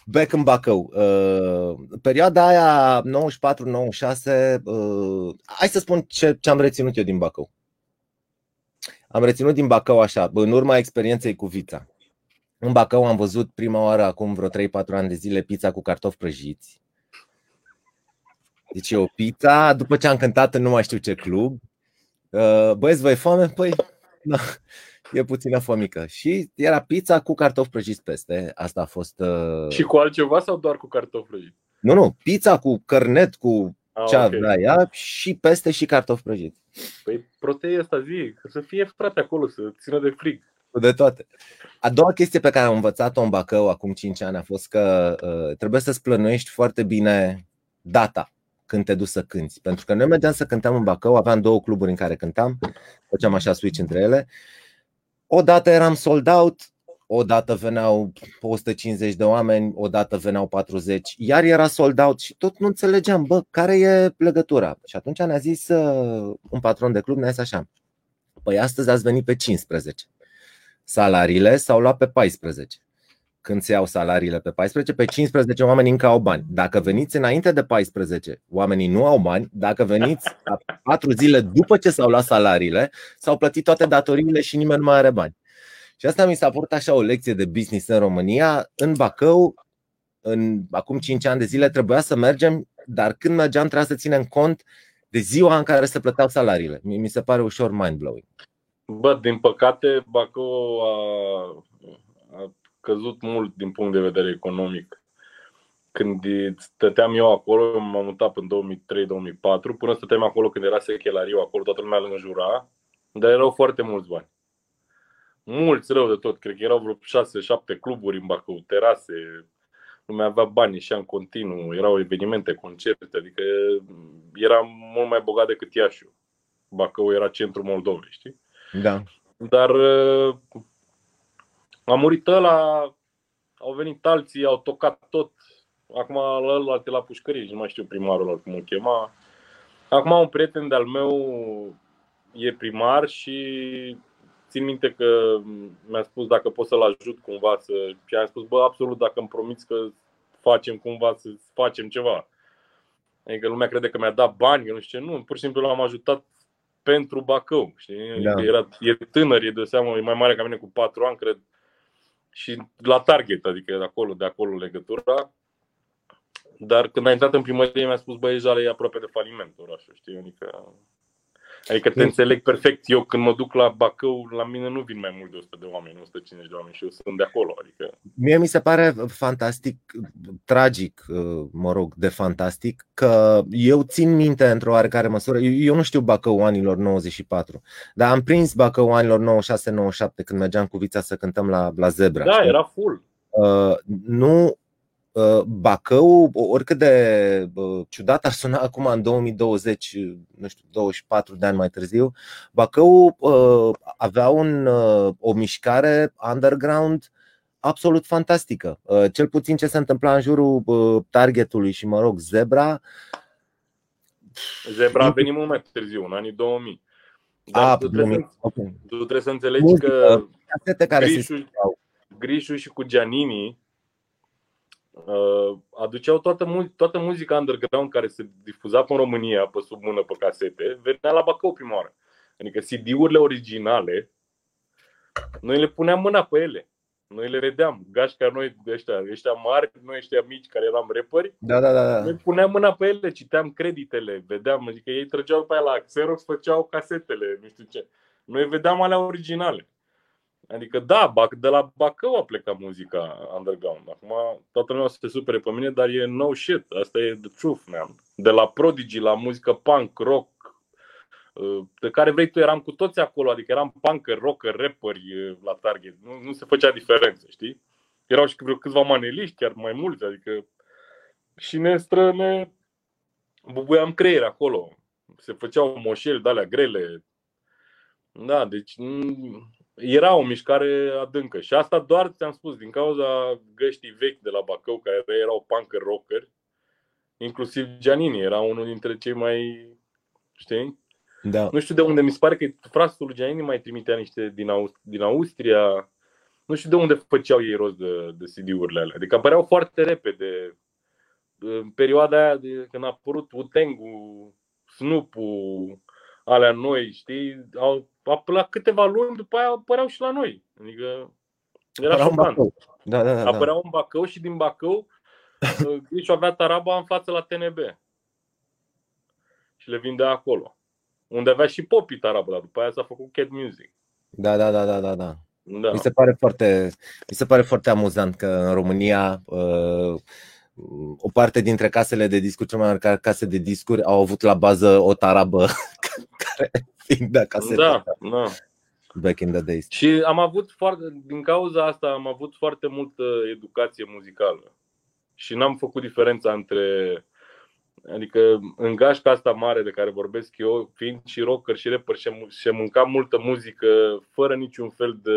Back în Bacău. Uh, perioada aia 94-96, uh, hai să spun ce, ce am reținut eu din Bacău. Am reținut din Bacău așa, în urma experienței cu Vița. În Bacău am văzut prima oară acum vreo 3-4 ani de zile pizza cu cartofi prăjiți. Deci e o pizza, după ce am cântat în nu mai știu ce club. Uh, Băieți, voi foame? Păi, na, e puțină fomică. Și era pizza cu cartofi prăjiți peste. Asta a fost... Uh... Și cu altceva sau doar cu cartofi prăjiți? Nu, nu, pizza cu cărnet, cu Ah, ce ok. avea ea și peste și cartofi prăjiți. Păi protei asta zic, să fie frate acolo, să țină de frig. Cu De toate. A doua chestie pe care am învățat-o în Bacău acum 5 ani a fost că uh, trebuie să-ți plănuiești foarte bine data când te duci să cânti. Pentru că noi mergeam să cântăm în Bacău, aveam două cluburi în care cântam, făceam așa switch între ele. O dată eram sold out, o dată veneau 150 de oameni, o dată veneau 40, iar era sold out și tot nu înțelegeam, bă, care e legătura? Și atunci ne-a zis uh, un patron de club, ne-a zis așa, păi astăzi ați venit pe 15 salariile s-au luat pe 14. Când se iau salariile pe 14, pe 15 oamenii încă au bani. Dacă veniți înainte de 14, oamenii nu au bani. Dacă veniți la 4 zile după ce s-au luat salariile, s-au plătit toate datoriile și nimeni nu mai are bani. Și asta mi s-a părut așa o lecție de business în România. În Bacău, în, acum 5 ani de zile, trebuia să mergem, dar când mergeam trebuia să ținem cont de ziua în care se plăteau salariile. Mi mi se pare ușor mind-blowing. Bă, din păcate, Bacău a, a căzut mult din punct de vedere economic. când stăteam eu acolo, m-am mutat în 2003-2004, până stăteam acolo când era sechelariu, acolo toată lumea lângă jura, dar erau foarte mulți bani. Mulți rău de tot, cred că erau vreo 6-7 cluburi în Bacău, terase, lumea avea bani și în continuu, erau evenimente, concerte, adică era mult mai bogat decât Iașiu. Bacău era centrul Moldovei, știi? Da. Dar uh, a murit ăla, au venit alții, au tocat tot. Acum ăla la pușcărie, nu mai știu primarul ăla cum îl chema. Acum un prieten de-al meu e primar și țin minte că mi-a spus dacă pot să-l ajut cumva să... Și am spus, bă, absolut, dacă îmi promiți că facem cumva să facem ceva. Adică lumea crede că mi-a dat bani, că nu știu ce, nu, pur și simplu l-am ajutat pentru Bacău. Știi? Da. Era, e tânăr, e de seamă, e mai mare ca mine cu patru ani, cred. Și la target, adică de acolo, de acolo legătura. Dar când a intrat în primărie mi-a spus, băi, Jale e aproape de faliment orașul, știi? Adică Adică te înțeleg perfect. Eu când mă duc la Bacău, la mine nu vin mai mult de 100 de oameni, 150 de oameni și eu sunt de acolo. Adică... Mie mi se pare fantastic, tragic, uh, mă rog, de fantastic, că eu țin minte într-o oarecare măsură, eu nu știu Bacău anilor 94, dar am prins Bacău anilor 96-97 când mergeam cu Vița să cântăm la, la Zebra. Da, știi? era full. Uh, nu Uh, Bacău, oricât de ciudat ar suna acum în 2020, nu știu, 24 de ani mai târziu, Bacău uh, avea un, uh, o mișcare underground absolut fantastică. Cel puțin ce se întâmpla în jurul targetului și, mă rog, Zebra. Zebra a venit mult mai târziu, în anii 2000. Dar a, tu, trebuie să, okay. tu trebuie să înțelegi Muzică, că care Grișu, Grișu și cu Giannini uh, aduceau toată, toată muzica underground care se difuza în România pe sub mână pe casete, venea la Bacău prima oară. Adică CD-urile originale, noi le puneam mâna pe ele. Noi le vedeam, gașca noi ăștia, ăștia mari, noi ăștia mici care eram repări. Da, da, da, da. Noi puneam mâna pe ele, citeam creditele, vedeam, adică ei trăgeau pe aia la Xerox, făceau casetele, nu știu ce. Noi vedeam alea originale. Adică da, de la Bacău a plecat muzica underground. Acum toată lumea o să se supere pe mine, dar e no shit. Asta e the truth, man. De la Prodigy la muzică punk, rock, uh, de care vrei tu, eram cu toți acolo, adică eram punk, rocker, rapperi uh, la target. Nu, nu se făcea diferență, știi? Erau și vreo câțiva maneliști, chiar mai mulți, adică și ne stră, ne bubuiam creier acolo. Se făceau moșeli de alea grele. Da, deci era o mișcare adâncă. Și asta doar, ți-am spus, din cauza găștii vechi de la Bacău, care erau punk rocker, inclusiv Giannini era unul dintre cei mai, știi? Da. Nu știu de unde, mi se pare că frasul lui Giannini mai trimitea niște din, Aust- din Austria, nu știu de unde făceau ei rost de, de CD-urile alea. Adică apăreau foarte repede. În perioada aia de când a apărut Utengu, Snoop-ul, alea noi, știi, au la câteva luni după aia apăreau și la noi. Adică era șocant. Da, da, da, da. Apăreau în Bacău și din Bacău *laughs* Grișu uh, avea taraba în față la TNB. Și le vindea acolo. Unde avea și Popi tarabă, dar după aia s-a făcut Cat Music. Da, da, da, da, da, da. Da. Mi, se pare foarte, mi se pare foarte amuzant că în România uh, o parte dintre casele de discuri, cele mai mari case de discuri, au avut la bază o tarabă *laughs* care vindea casete. Da, da. Back in the days. Și am avut foarte, din cauza asta am avut foarte multă educație muzicală. Și n-am făcut diferența între Adică în gașca asta mare de care vorbesc eu, fiind și rocker și rapper și, și mâncam multă muzică fără niciun fel de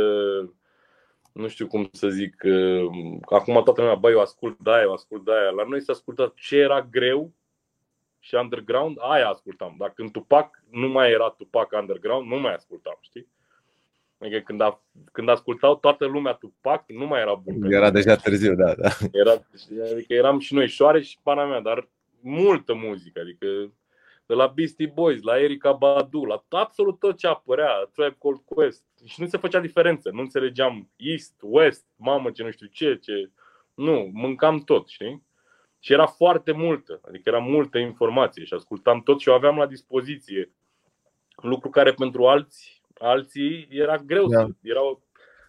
nu știu cum să zic, acum toată lumea, băi, eu ascult de aia, eu ascult de aia. La noi s-a ascultat ce era greu și underground, aia ascultam. Dacă în Tupac nu mai era Tupac underground, nu mai ascultam, știi? Adică când, a, când ascultau toată lumea Tupac, nu mai era bun. Era deja târziu, da, da. Era, adică eram și noi șoare și pana mea, dar multă muzică, adică de la Beastie Boys, la Erika Badu, la absolut tot ce apărea, Tribe Called Quest. Și nu se făcea diferență, nu înțelegeam East, West, mamă ce nu știu ce, ce. Nu, mâncam tot, știi? Și era foarte multă, adică era multă informație și ascultam tot și o aveam la dispoziție. Lucru care pentru alți, alții era greu, da. erau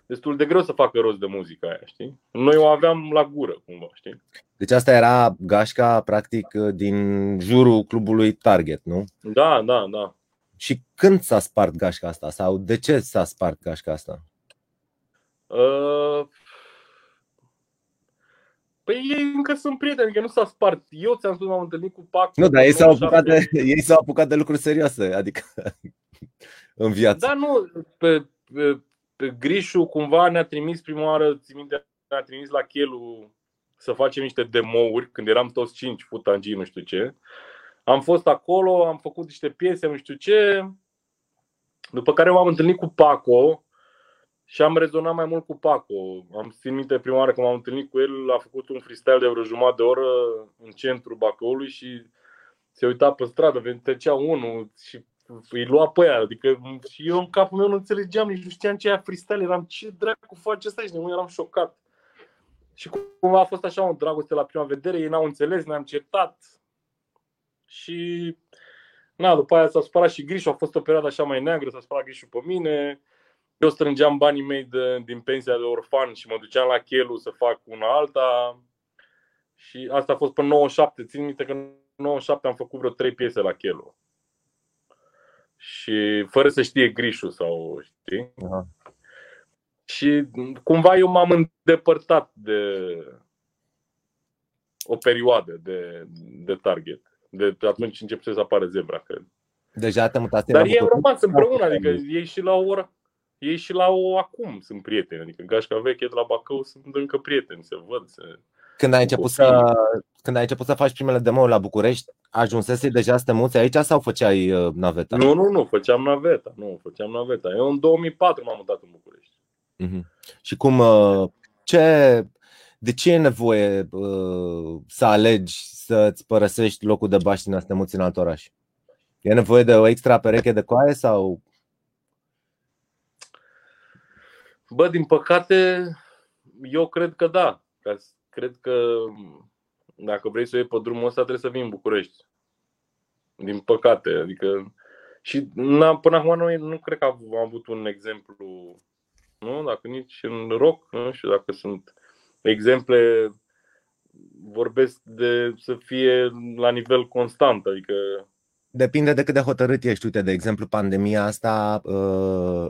destul de greu să facă rost de muzica aia, știi? Noi o aveam la gură, cumva, știi? Deci asta era gașca, practic, din jurul clubului Target, nu? Da, da, da. Și când s-a spart gașca asta? Sau de ce s-a spart gașca asta? Uh, Păi ei încă sunt prieteni, că nu s-a spart. Eu ți-am spus, m-am întâlnit cu Pac. Nu, dar ei s-au, apucat de, ei s-au apucat de lucruri serioase, adică *laughs* în viață. Da, nu, pe, pe, pe Grișu cumva ne-a trimis prima oară, țin minte, ne-a trimis la Chelu să facem niște demouri, când eram toți cinci, futangii, nu știu ce. Am fost acolo, am făcut niște piese, nu știu ce. După care m-am întâlnit cu Paco, și am rezonat mai mult cu Paco. Am țin minte prima oară când m-am întâlnit cu el, a făcut un freestyle de vreo jumătate de oră în centru Bacăului și se uita pe stradă, trecea unul și îi lua pe aia. Adică și eu în capul meu nu înțelegeam, nici nu știam ce e freestyle, eram ce dracu face asta și de eram șocat. Și cumva a fost așa o dragoste la prima vedere, ei n-au înțeles, ne-am certat și na, după aia s-a spărat și Grișu, a fost o perioadă așa mai neagră, s-a spărat Grișu pe mine, eu strângeam banii mei de, din pensia de orfan și mă duceam la Chelu să fac una alta. Și asta a fost pe 97. Țin minte că în 97 am făcut vreo 3 piese la Chelu. Și fără să știe Grișu sau știi. Uh-huh. Și cumva eu m-am îndepărtat de o perioadă de, de target. De atunci încep să apară zebra, cred. Deja te mutați Dar ei au rămas împreună, adică ei și la o oră ei și la o acum sunt prieteni. Adică gașca veche de la Bacău sunt încă prieteni, se văd. Se... Când ai început să, când ai început să faci primele demo la București, ajunsese deja să te muți aici sau făceai uh, naveta? Nu, nu, nu, făceam naveta. Nu, făceam naveta. Eu în 2004 m-am mutat în București. Uh-huh. Și cum, uh, ce, de ce e nevoie uh, să alegi să-ți părăsești locul de baștină să te muți în alt oraș? E nevoie de o extra pereche de coaie sau Bă, din păcate, eu cred că da. Cred că dacă vrei să iei pe drumul ăsta, trebuie să vii în București. Din păcate. Adică. Și na, până acum noi nu cred că am avut un exemplu. Nu? Dacă nici în rock, nu știu dacă sunt exemple vorbesc de să fie la nivel constant. Adică Depinde de cât de hotărât ești. Uite, de exemplu, pandemia asta uh,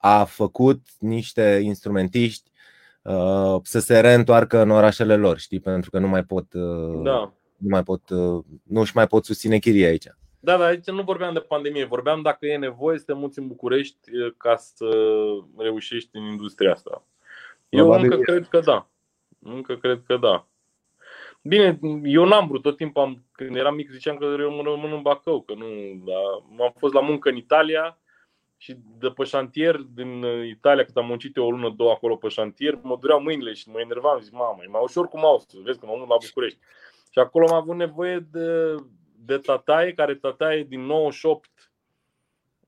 a făcut niște instrumentiști uh, să se reîntoarcă în orașele lor, știi, pentru că nu mai pot, uh, da. nu mai pot, uh, nu își mai pot susține chirie aici. Da, dar aici nu vorbeam de pandemie, vorbeam dacă e nevoie să te muți în București ca să reușești în industria asta. Eu Probabil. încă cred că da. Încă cred că da. Bine, eu n-am vrut, tot timpul am, când eram mic ziceam că eu rămân în Bacău, că nu, da. am fost la muncă în Italia, și de pe șantier din uh, Italia, cât am muncit eu o lună, două acolo pe șantier, mă dureau mâinile și mă enervam, zic, mamă, e mai ușor cu mouse vezi că mă mut la București. Și acolo am avut nevoie de, de tataie, care tataie din 98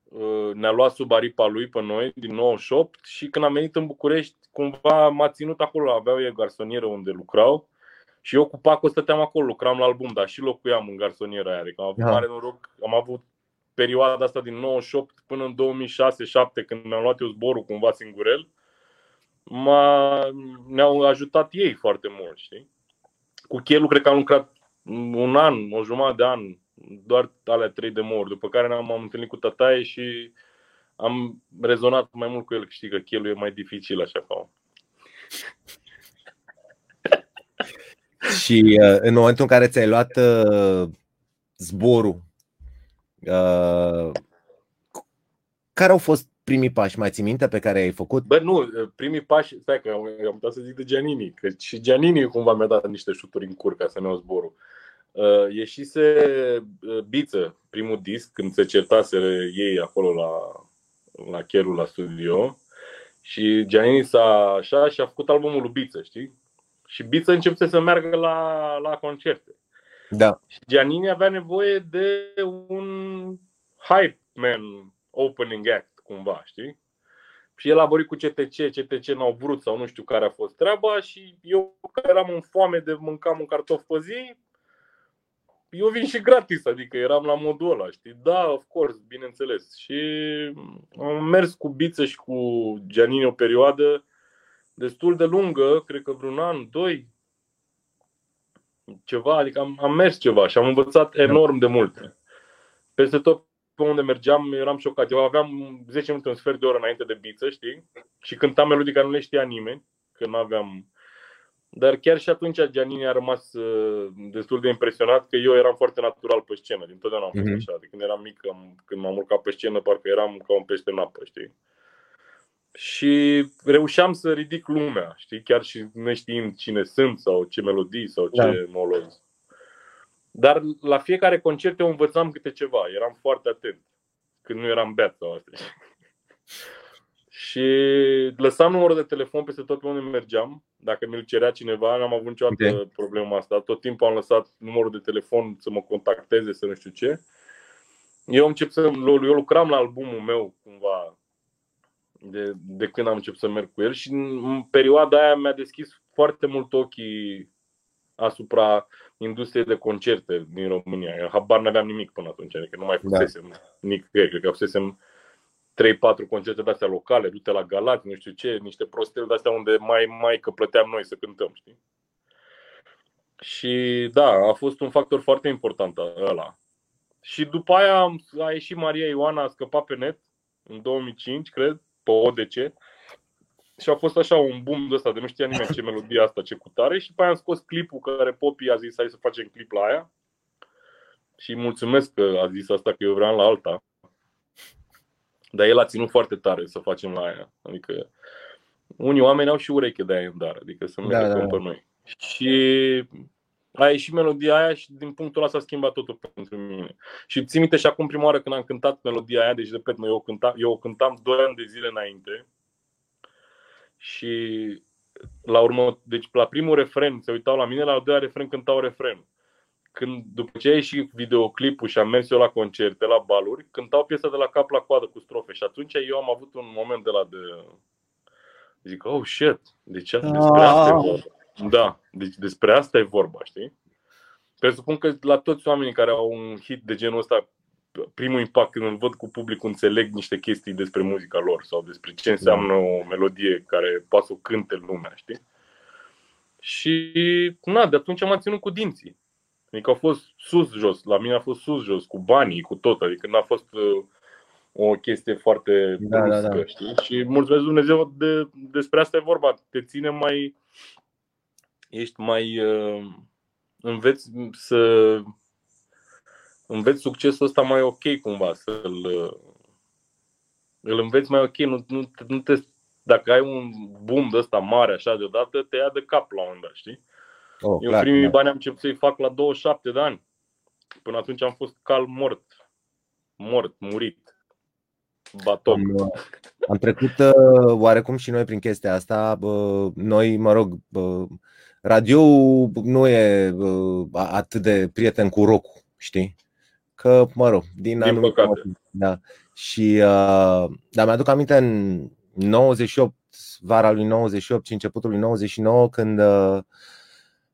uh, ne-a luat sub aripa lui pe noi, din 98 și când am venit în București, cumva m-a ținut acolo, aveau ei garsonieră unde lucrau și eu cu Paco stăteam acolo, lucram la album, dar și locuiam în garsoniera aia, adică am avut mare noroc, am avut perioada asta din 98 până în 2006-2007 când mi-am luat eu zborul cumva singurel, m-a, ne-au ajutat ei foarte mult, știi? Cu Chelu cred că am lucrat un an, o jumătate de an, doar alea trei de mori, după care ne-am întâlnit cu tataie și am rezonat mai mult cu el, că știi că Chelu e mai dificil așa ca om. *laughs* Și uh, în momentul în care ți-ai luat uh, zborul Uh, care au fost primii pași? Mai ții minte pe care ai făcut? Bă, nu, primii pași, stai că am putea să zic de Giannini, că și Giannini cumva mi-a dat niște șuturi în cur ca să ne iau zborul. Uh, ieșise uh, Biță, primul disc, când se certase ei acolo la, la Cherul la studio și Giannini s-a așa și a făcut albumul lui Biță, știi? Și Biță începuse să meargă la, la concerte. Da. Și Giannini avea nevoie de un hype man opening act, cumva, știi? Și el a vorbit cu CTC, CTC n-au vrut sau nu știu care a fost treaba și eu care eram în foame de mâncam un cartof pe zi, eu vin și gratis, adică eram la modul ăla, știi? Da, of course, bineînțeles. Și am mers cu Biță și cu Giannini o perioadă destul de lungă, cred că vreun an, doi, ceva, adică am, am mers ceva și am învățat enorm de multe. Peste tot pe unde mergeam, eram șocat. Eu aveam 10 minute, un sfert de oră înainte de biță, știi? Și cântam melodii care nu le știa nimeni, că nu aveam dar chiar și atunci Giannini a rămas uh, destul de impresionat că eu eram foarte natural pe scenă. Din totdeauna am fost mm-hmm. așa. De când eram mic, când m-am urcat pe scenă, parcă eram ca un pește în apă, știi? Și reușeam să ridic lumea, știi? Chiar și neștiind cine sunt sau ce melodii sau ce da. molozi. Dar la fiecare concert eu învățam câte ceva. Eram foarte atent. Când nu eram beat sau astea. *laughs* și lăsam numărul de telefon peste tot pe unde mergeam. Dacă mi-l cerea cineva, n-am avut niciodată okay. problema asta. Tot timpul am lăsat numărul de telefon să mă contacteze, să nu știu ce. Eu, încep să, eu lucram la albumul meu cumva de, de când am început să merg cu el și în perioada aia mi-a deschis foarte mult ochii asupra industriei de concerte din România. Eu habar n-aveam nimic până atunci, adică nu mai da. fusesem da. nicăieri, cred că fusesem 3-4 concerte de astea locale, du-te la Galați, nu știu ce, niște prostele de astea unde mai, mai că plăteam noi să cântăm, știi? Și da, a fost un factor foarte important ăla. Și după aia a ieșit Maria Ioana, a scăpat pe net în 2005, cred, pe ODC. Și a fost așa un boom de ăsta, de nu știa nimeni ce melodie asta, ce cutare. Și pe aia am scos clipul care Popi a zis hai să facem clip la aia. Și mulțumesc că a zis asta, că eu vreau la alta. Dar el a ținut foarte tare să facem la aia. Adică unii oameni au și ureche de aia în dar, adică să nu da, da, da. pe noi. Și a ieșit melodia aia și din punctul ăla s-a schimbat totul pentru mine. Și țin minte și acum prima oară când am cântat melodia aia, deci repet, eu o cântam, eu o cântam 2 ani de zile înainte și la urmă, deci la primul refren se uitau la mine, la al doilea refren cântau refren când, după ce a ieșit videoclipul și am mers eu la concerte, la baluri, cântau piesa de la cap la coadă cu strofe și atunci eu am avut un moment de la de... Zic, oh shit, deci despre asta e vorba. Da, deci despre asta e vorba, știi? Presupun că la toți oamenii care au un hit de genul ăsta, primul impact când îl văd cu publicul, înțeleg niște chestii despre muzica lor sau despre ce înseamnă o melodie care poate să o cânte lumea, știi? Și, na, de atunci m-am ținut cu dinții. Adică au fost sus-jos, la mine a fost sus-jos, cu banii, cu tot, adică n-a fost uh, o chestie foarte da, bruscă, da, da. știi? Și mulțumesc Dumnezeu, de, despre asta e vorba, te ține mai, ești mai, uh, înveți să, înveți succesul ăsta mai ok cumva, să-l, uh, îl înveți mai ok, nu, nu, nu te, dacă ai un boom de ăsta mare așa deodată, te ia de cap la un moment dat, știi? Oh, Eu clar, primii da. bani am început să-i fac la 27 de ani. Până atunci am fost calm mort. Mort, murit. Batoc. Am, uh, am trecut uh, oarecum și noi prin chestia asta. Uh, noi, mă rog, uh, radio nu e uh, atât de prieten cu rock, știi? Că, mă rog, din, din anumite păcate. Da. Și, uh, dar mi-aduc aminte în 98, vara lui 98 și începutul lui 99, când uh,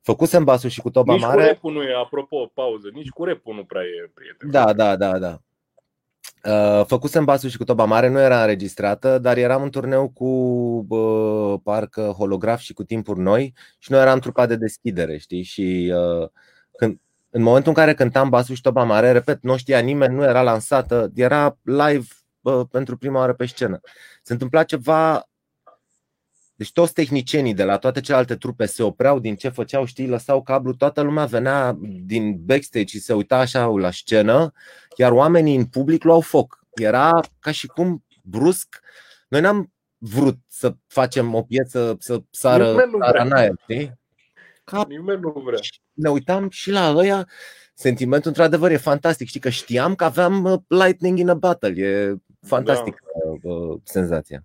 Făcusem basul și cu toba nici mare. Nici cu repul nu e, apropo, pauză, nici cu repul nu prea e prieten. Da, da, da, da. Uh, făcusem basul și cu toba mare, nu era înregistrată, dar eram în turneu cu uh, parcă holograf și cu timpuri noi și noi eram trupa de deschidere, știi? Și uh, când, în momentul în care cântam basul și toba mare, repet, nu știa nimeni, nu era lansată, era live uh, pentru prima oară pe scenă. Se întâmpla ceva deci toți tehnicienii de la toate celelalte trupe se opreau din ce făceau, știi, lăsau cablu, toată lumea venea din backstage și se uita așa la scenă, iar oamenii în public luau foc. Era ca și cum brusc, noi n-am vrut să facem o piesă să sară, sară în aer, știi? Ca... Nimeni nu vrea. Ne uitam și la ăia, sentimentul într-adevăr e fantastic. Știi că știam că aveam uh, lightning in a battle, e fantastic da. Uh, senzația.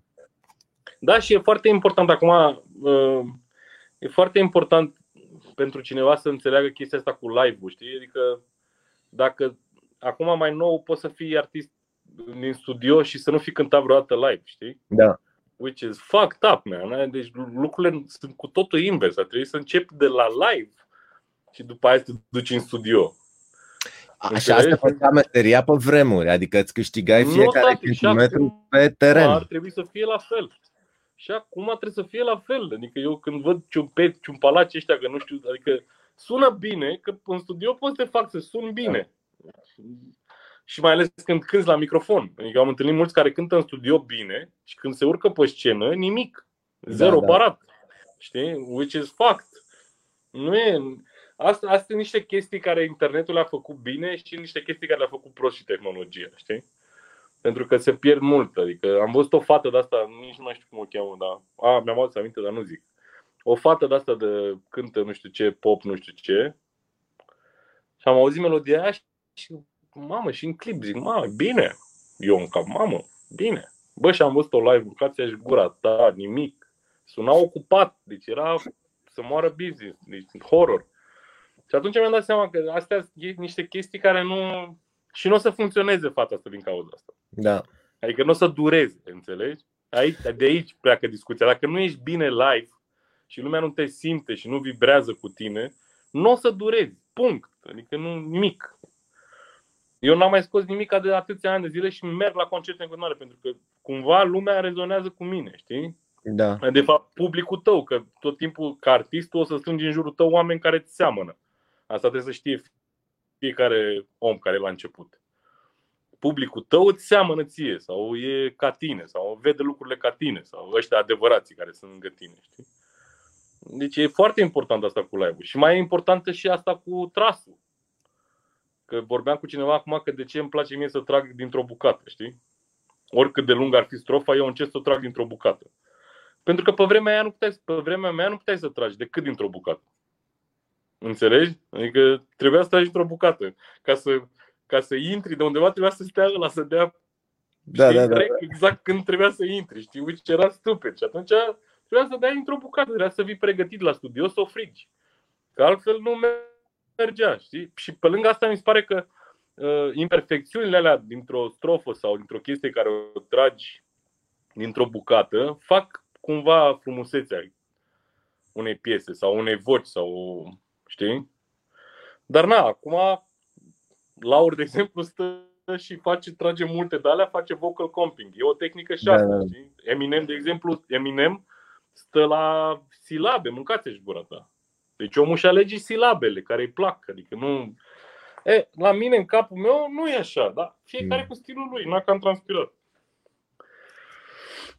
Da, și e foarte important acum, uh, e foarte important pentru cineva să înțeleagă chestia asta cu live-ul, știi? Adică dacă acum mai nou poți să fii artist din studio și să nu fi cântat vreodată live, știi? Da. Which is fucked up, man. Deci lucrurile sunt cu totul invers. Ar trebui să începi de la live și după aia să te duci în studio. Așa se făcea meseria pe vremuri, adică îți câștigai fiecare centimetru pe teren. Ar trebui să fie la fel. Și acum trebuie să fie la fel. Adică eu când văd ciumpet, ciumpalaci ăștia, că nu știu, adică sună bine, că în studio poți să te fac să sun bine. Și mai ales când cânti la microfon. Adică am întâlnit mulți care cântă în studio bine și când se urcă pe scenă, nimic. Zero da, da. barat. Știi? Which is fact. Nu e... Asta, astea sunt niște chestii care internetul le-a făcut bine și niște chestii care le-a făcut prost și tehnologia, știi? Pentru că se pierd mult. Adică am văzut o fată de asta, nici nu mai știu cum o cheamă, dar a, mi-am adus aminte, dar nu zic. O fată de asta de cântă nu știu ce, pop, nu știu ce. Și am auzit melodia aia și, mamă, și în clip zic, mamă, bine. Eu în cap, mamă, bine. Bă, și am văzut-o live, mâncați și gura ta, nimic. Suna ocupat, deci era să moară business, deci horror. Și atunci mi-am dat seama că astea sunt niște chestii care nu... Și nu o să funcționeze fata asta din cauza asta. Da. Adică nu o să dureze, înțelegi? Aici, de aici pleacă discuția. Dacă nu ești bine live și lumea nu te simte și nu vibrează cu tine, nu o să durezi. Punct. Adică nu nimic. Eu n-am mai scos nimic de atâția ani de zile și merg la concerte în continuare, pentru că cumva lumea rezonează cu mine, știi? Da. De fapt, publicul tău, că tot timpul ca artist o să strângi în jurul tău oameni care ți seamănă. Asta trebuie să știe fiecare om care e la început. Publicul tău îți seamănă ție sau e ca tine sau vede lucrurile ca tine sau ăștia adevărații care sunt lângă tine. Știi? Deci e foarte important asta cu live-ul. Și mai e importantă și asta cu trasul. Că vorbeam cu cineva acum că de ce îmi place mie să trag dintr-o bucată, știi? Oricât de lung ar fi strofa, eu încerc să o trag dintr-o bucată. Pentru că pe vremea aia nu puteai, pe vremea mea nu puteai să tragi decât dintr-o bucată. Înțelegi? Adică trebuia să tragi într-o bucată. Ca să, ca să intri de undeva trebuia să stea la să dea da, știi, da, da. exact când trebuia să intri. Știi? Uite, era stupid. Și atunci trebuia să dai într-o bucată. Trebuia să vii pregătit la studio să o frigi. Că altfel nu mergea. Știi? Și pe lângă asta mi se pare că uh, imperfecțiunile alea dintr-o strofă sau dintr-o chestie care o tragi dintr-o bucată fac cumva frumusețea unei piese sau unei voci sau știi? Dar na, acum Laur, de exemplu, stă și face, trage multe de alea, face vocal comping. E o tehnică și da, asta, da, da. știi? Eminem, de exemplu, Eminem stă la silabe, mâncați-și gura ta. Deci omul și alege silabele care îi plac, adică nu... E, la mine, în capul meu, nu e așa, da? Fiecare mm. cu stilul lui, n-a cam transpirat.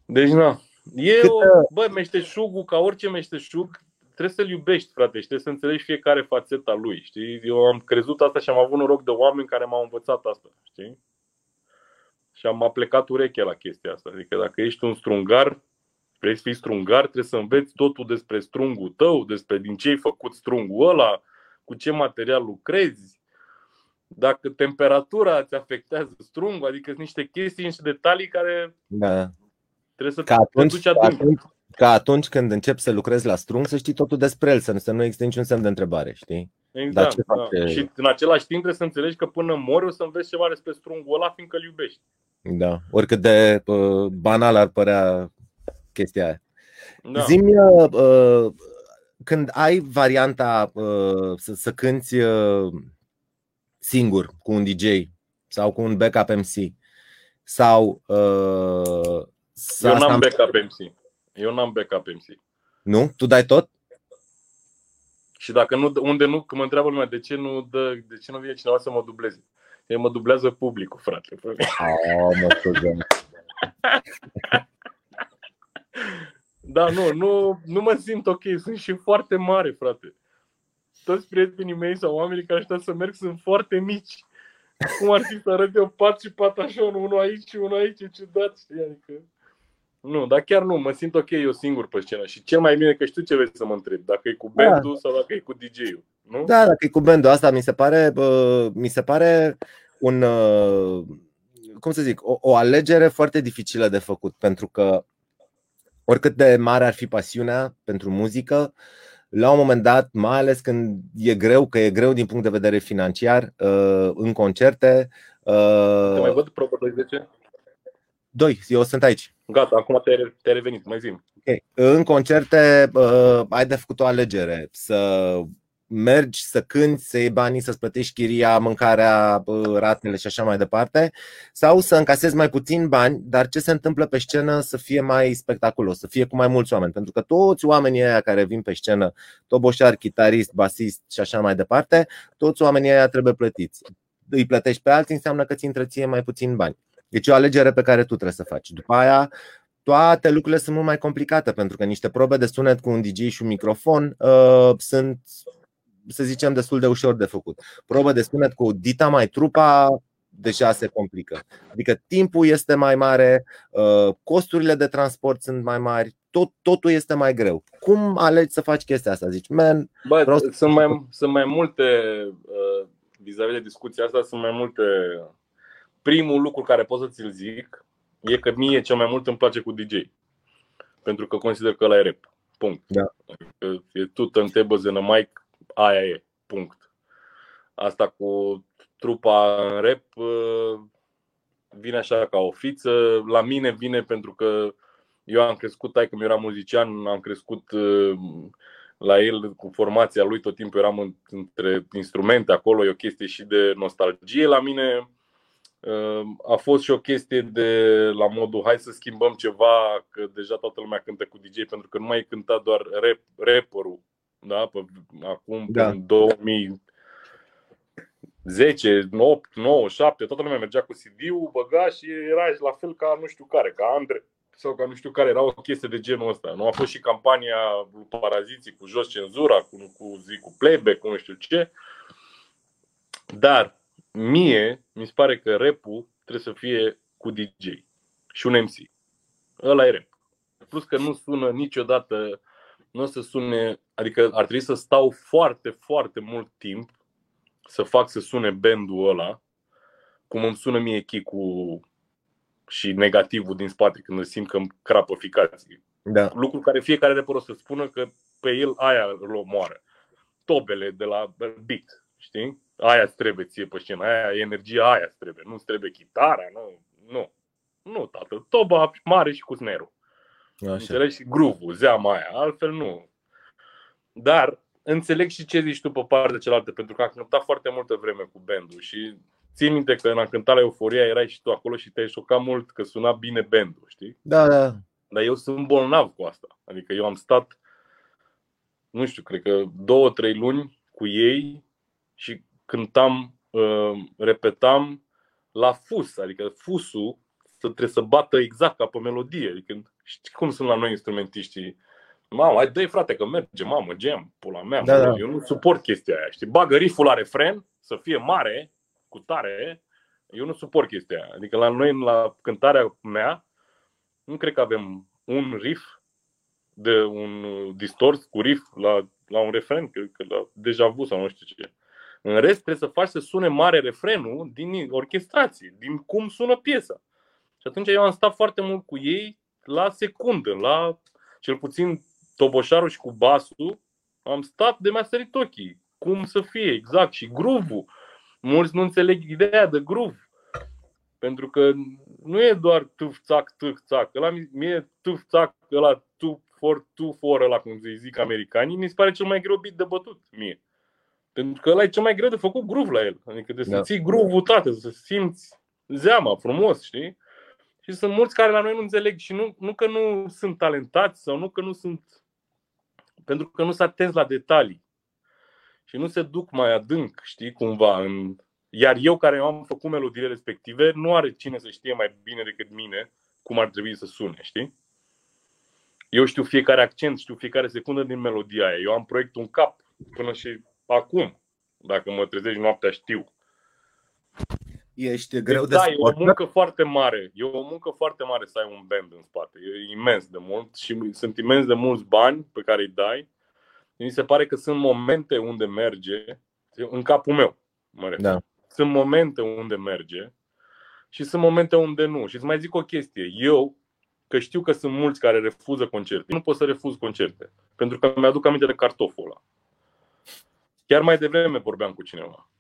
Deci, na. E Cât, o, bă, meșteșugul, ca orice meșteșug, trebuie să-l iubești, frate, și trebuie să înțelegi fiecare fațeta lui, știi? Eu am crezut asta și am avut noroc de oameni care m-au învățat asta, știi? Și am plecat urechea la chestia asta. Adică dacă ești un strungar, vrei să fii strungar, trebuie să înveți totul despre strungul tău, despre din ce ai făcut strungul ăla, cu ce material lucrezi, dacă temperatura îți afectează strungul, adică sunt niște chestii, niște detalii care da. trebuie să ca atunci, te duci atunci, ca atunci când începi să lucrezi la strung, să știi totul despre el, să nu, să nu există niciun semn de întrebare, știi? Exact. ce da. Și în același timp trebuie să înțelegi că până mori o să înveți ceva despre strungul ăla, fiindcă îl iubești. Da, oricât de uh, banal ar părea chestia aia. Da. Zimi, uh, uh, când ai varianta uh, să, să cânti uh, singur cu un DJ sau cu un backup MC sau uh, Eu n-am backup MC. Eu n-am backup MC. Nu? Tu dai tot? Și dacă nu, unde nu, că mă întreabă lumea de ce nu, dă, de ce nu vine cineva să mă dubleze. El mă dublează publicul, frate. Oh, mă Da, nu, nu, nu mă simt ok. Sunt și foarte mare, frate. Toți prietenii mei sau oamenii care aștept să merg sunt foarte mici. Cum ar fi să arăt eu pat și pat așa, unul aici și unul aici, ce ciudat, știi? Adică... Nu, dar chiar nu, mă simt ok eu singur pe scenă și cel mai bine că știu ce vrei să mă întreb, dacă e cu bandul da. sau dacă e cu DJ-ul, nu? Da, dacă e cu bandul, asta mi se pare, uh, mi se pare un, uh, cum să zic, o, o alegere foarte dificilă de făcut, pentru că oricât de mare ar fi pasiunea pentru muzică, la un moment dat, mai ales când e greu, că e greu din punct de vedere financiar, uh, în concerte. Uh, Te mai văd probă 10? Doi, eu sunt aici. Gata, acum te-ai, te revenit, mai zim. Okay. În concerte uh, ai de făcut o alegere să mergi să cânti, să iei banii, să-ți plătești chiria, mâncarea, ratele și așa mai departe, sau să încasezi mai puțin bani, dar ce se întâmplă pe scenă să fie mai spectaculos, să fie cu mai mulți oameni, pentru că toți oamenii aia care vin pe scenă, toboșar, chitarist, basist și așa mai departe, toți oamenii aia trebuie plătiți. Îi plătești pe alții înseamnă că ți întreție mai puțin bani. Deci e o alegere pe care tu trebuie să faci. După aia, toate lucrurile sunt mult mai complicate pentru că niște probe de sunet cu un DJ și un microfon uh, sunt să zicem, destul de ușor de făcut. Probă de sunet cu dita mai trupa deja se complică. Adică timpul este mai mare, uh, costurile de transport sunt mai mari, tot, totul este mai greu. Cum alegi să faci chestia asta? Zici, man, Bă, vreau să... sunt, mai, sunt mai multe, uh, vis-a-vis de discuția asta, sunt mai multe. Primul lucru care pot să ți-l zic e că mie cel mai mult îmi place cu DJ. Pentru că consider că ăla e rap. Punct. Da. Adică e tu tables in a mic aia e, punct. Asta cu trupa în rap uh, vine așa ca o fiță. La mine vine pentru că eu am crescut, tai că era muzician, am crescut uh, la el cu formația lui, tot timpul eram între instrumente acolo, e o chestie și de nostalgie la mine. Uh, a fost și o chestie de la modul hai să schimbăm ceva, că deja toată lumea cântă cu DJ pentru că nu mai cânta doar rap, rapperul da? Pe, acum, da. în 2010, 8, 9, 7, toată lumea mergea cu CD-ul, băga și era la fel ca nu știu care, ca Andre sau ca nu știu care, era o chestie de genul ăsta. Nu a fost și campania Paraziții cu jos cenzura, cu, cu zi cu plebe, cu nu știu ce. Dar mie mi se pare că rap trebuie să fie cu DJ și un MC. Ăla e rap. Plus că nu sună niciodată nu o să sune, adică ar trebui să stau foarte, foarte mult timp să fac să sune bandul ăla, cum îmi sună mie chicul și negativul din spate când îl simt că îmi crapă ficații. Da. Lucru care fiecare rapper o să spună că pe el aia îl omoară. Tobele de la beat, știi? Aia îți trebuie ție pe scenă, aia, energia aia îți trebuie, nu îți trebuie chitara, nu, nu. Nu, tată, toba mare și cu snerul. Așa. Înțelegi? Groove-ul, zeama aia. Altfel nu. Dar înțeleg și ce zici tu pe partea cealaltă, pentru că am cântat foarte multă vreme cu bandul și țin minte că în am cântat la Euforia erai și tu acolo și te-ai șocat mult că suna bine bandul, știi? Da, da. Dar eu sunt bolnav cu asta. Adică eu am stat, nu știu, cred că două, trei luni cu ei și cântam, uh, repetam la fus, adică fusul să trebuie să bată exact ca pe melodie. Adică Știi cum sunt la noi instrumentiștii? Mamă, hai dă frate că merge, mamă, gem, pula mea. Da, da. Eu nu suport chestia aia, știi? Bagă riff la refren, să fie mare, cu tare, eu nu suport chestia aia. Adică la noi, la cântarea mea, nu cred că avem un riff de un distors cu riff la, la un refren, cred că la deja vu sau nu știu ce. În rest trebuie să faci să sune mare refrenul din orchestrație, din cum sună piesa. Și atunci eu am stat foarte mult cu ei la secundă, la cel puțin toboșarul și cu basul, am stat de mi-a sărit ochii. Cum să fie, exact. Și groove Mulți nu înțeleg ideea de groove. Pentru că nu e doar tuf țac, tuf țac. Ăla mie tuf țac, ăla tu for, tu for, ăla cum se zic americanii, mi se pare cel mai greu bit de bătut mie. Pentru că ăla e cel mai greu de făcut groove la el. Adică de să da. ții groove-ul tată, să simți zeama frumos, știi? Și sunt mulți care la noi nu înțeleg și nu, nu că nu sunt talentați sau nu că nu sunt. Pentru că nu sunt atenți la detalii. Și nu se duc mai adânc, știi, cumva. În... Iar eu care am făcut melodiile respective, nu are cine să știe mai bine decât mine cum ar trebui să sune, știi? Eu știu fiecare accent, știu fiecare secundă din melodia aia. Eu am proiectul în cap până și acum. Dacă mă trezești noaptea, știu ești greu deci, de Da, e o muncă foarte mare. E o muncă foarte mare să ai un band în spate. E imens de mult și sunt imens de mulți bani pe care îi dai. Mi se pare că sunt momente unde merge, în capul meu, mă refer. Da. Sunt momente unde merge și sunt momente unde nu. Și îți mai zic o chestie. Eu, că știu că sunt mulți care refuză concerte, nu pot să refuz concerte. Pentru că mi-aduc aminte de cartoful ăla. Chiar mai devreme vorbeam cu cineva.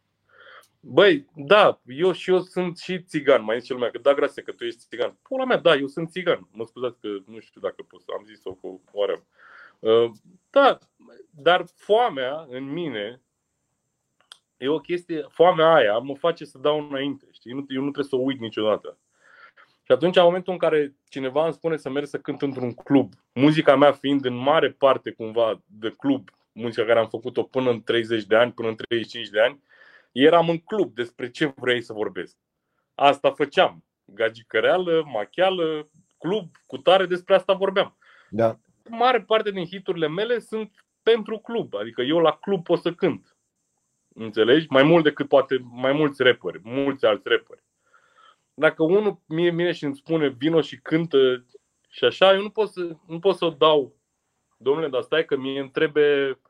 Băi, da, eu și eu sunt și țigan, mai zice lumea, că da, grație că tu ești țigan. Pula mea, da, eu sunt țigan. Mă scuzați că nu știu dacă pot să am zis-o cu oare. Uh, da, dar foamea în mine e o chestie, foamea aia mă face să dau înainte, știi? Eu nu, eu nu trebuie să o uit niciodată. Și atunci, în momentul în care cineva îmi spune să merg să cânt într-un club, muzica mea fiind în mare parte cumva de club, muzica care am făcut-o până în 30 de ani, până în 35 de ani, eram în club despre ce vrei să vorbesc. Asta făceam. Gagicăreală, machială, club, cu tare, despre asta vorbeam. Da. Mare parte din hiturile mele sunt pentru club. Adică eu la club pot să cânt. Înțelegi? Mai mult decât poate mai mulți rapperi, mulți alți rapperi. Dacă unul mie vine și îmi spune vino și cântă și așa, eu nu pot să, nu pot să o dau. Domnule, dar stai că mie îmi trebuie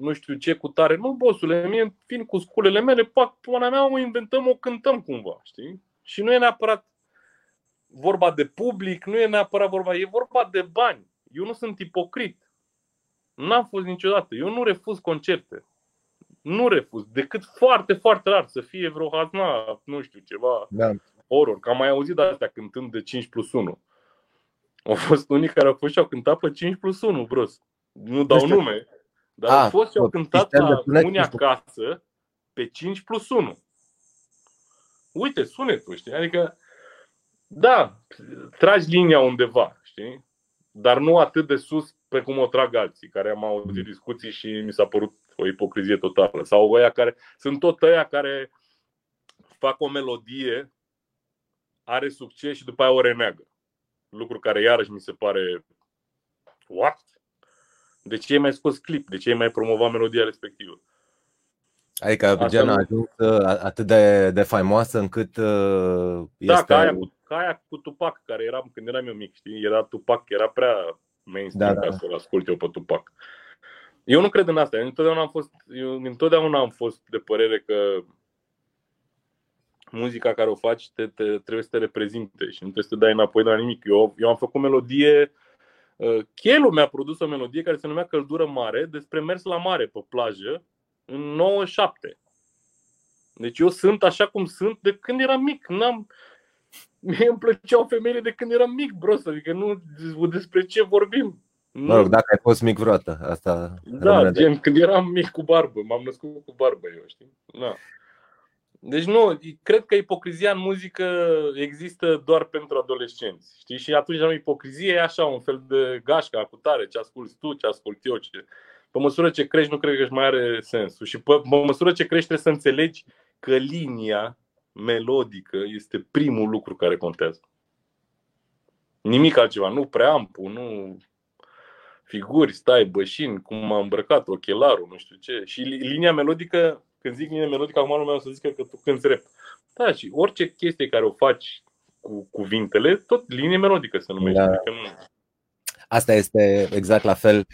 nu știu ce cu tare. Nu, bosule, mie vin cu sculele mele, pac, până mea, o inventăm, o cântăm cumva, știi? Și nu e neapărat vorba de public, nu e neapărat vorba, e vorba de bani. Eu nu sunt ipocrit. N-am fost niciodată. Eu nu refuz concerte. Nu refuz. Decât foarte, foarte rar să fie vreo hazna, nu știu, ceva da. horror. Că am mai auzit de astea cântând de 5 plus 1. Au fost unii care au fost și au cântat pe 5 plus 1, bros. Nu dau nume. Dar A, au fost și au cântat la unii acasă pe 5 plus 1. Uite, sunetul, știi? Adică, da, tragi linia undeva, știi? Dar nu atât de sus pe cum o trag alții, care am auzit discuții și mi s-a părut o ipocrizie totală. Sau ăia care, sunt tot ăia care fac o melodie, are succes și după aia o reneagă. Lucru care iarăși mi se pare what? De ce ai mai scos clip? De ce ai mai promovat melodia respectivă? Adică Abidjan a ajuns uh, atât de, de faimoasă încât uh, da, este... Da, ca aia, cu, ca aia cu Tupac, care eram când eram eu mic, știi? Era Tupac, era prea mainstream da, da. ca să-l ascult eu pe Tupac. Eu nu cred în asta. Eu întotdeauna am fost, eu întotdeauna am fost de părere că muzica care o faci te, te, trebuie să te reprezinte și nu trebuie să te dai înapoi de la nimic. Eu, eu am făcut melodie Uh, Chelu mi-a produs o melodie care se numea Căldură Mare despre mers la mare pe plajă în 97. Deci eu sunt așa cum sunt de când eram mic. N-am... Mie îmi plăceau femeile de când eram mic, bros. Adică nu despre ce vorbim. Mă rog, dacă ai fost mic vreodată, asta. Da, gen, de... când eram mic cu barbă, m-am născut cu barbă eu, știi? Da. Deci nu, cred că ipocrizia în muzică există doar pentru adolescenți. Știi? Și atunci nu ipocrizie e așa, un fel de gașca cu tare, ce asculti tu, ce ascult eu. Ce... Pe măsură ce crești, nu cred că își mai are sensul. Și pe, pe măsură ce crești, trebuie să înțelegi că linia melodică este primul lucru care contează. Nimic altceva, nu preampu, nu figuri, stai, bășini, cum am îmbrăcat, ochelarul, nu știu ce. Și linia melodică când zic mine melodic, acum lumea o să zică că tu cânti rap. Da, și orice chestie care o faci cu cuvintele, tot linie melodică se numește. Da. Adică nu... Asta este exact la fel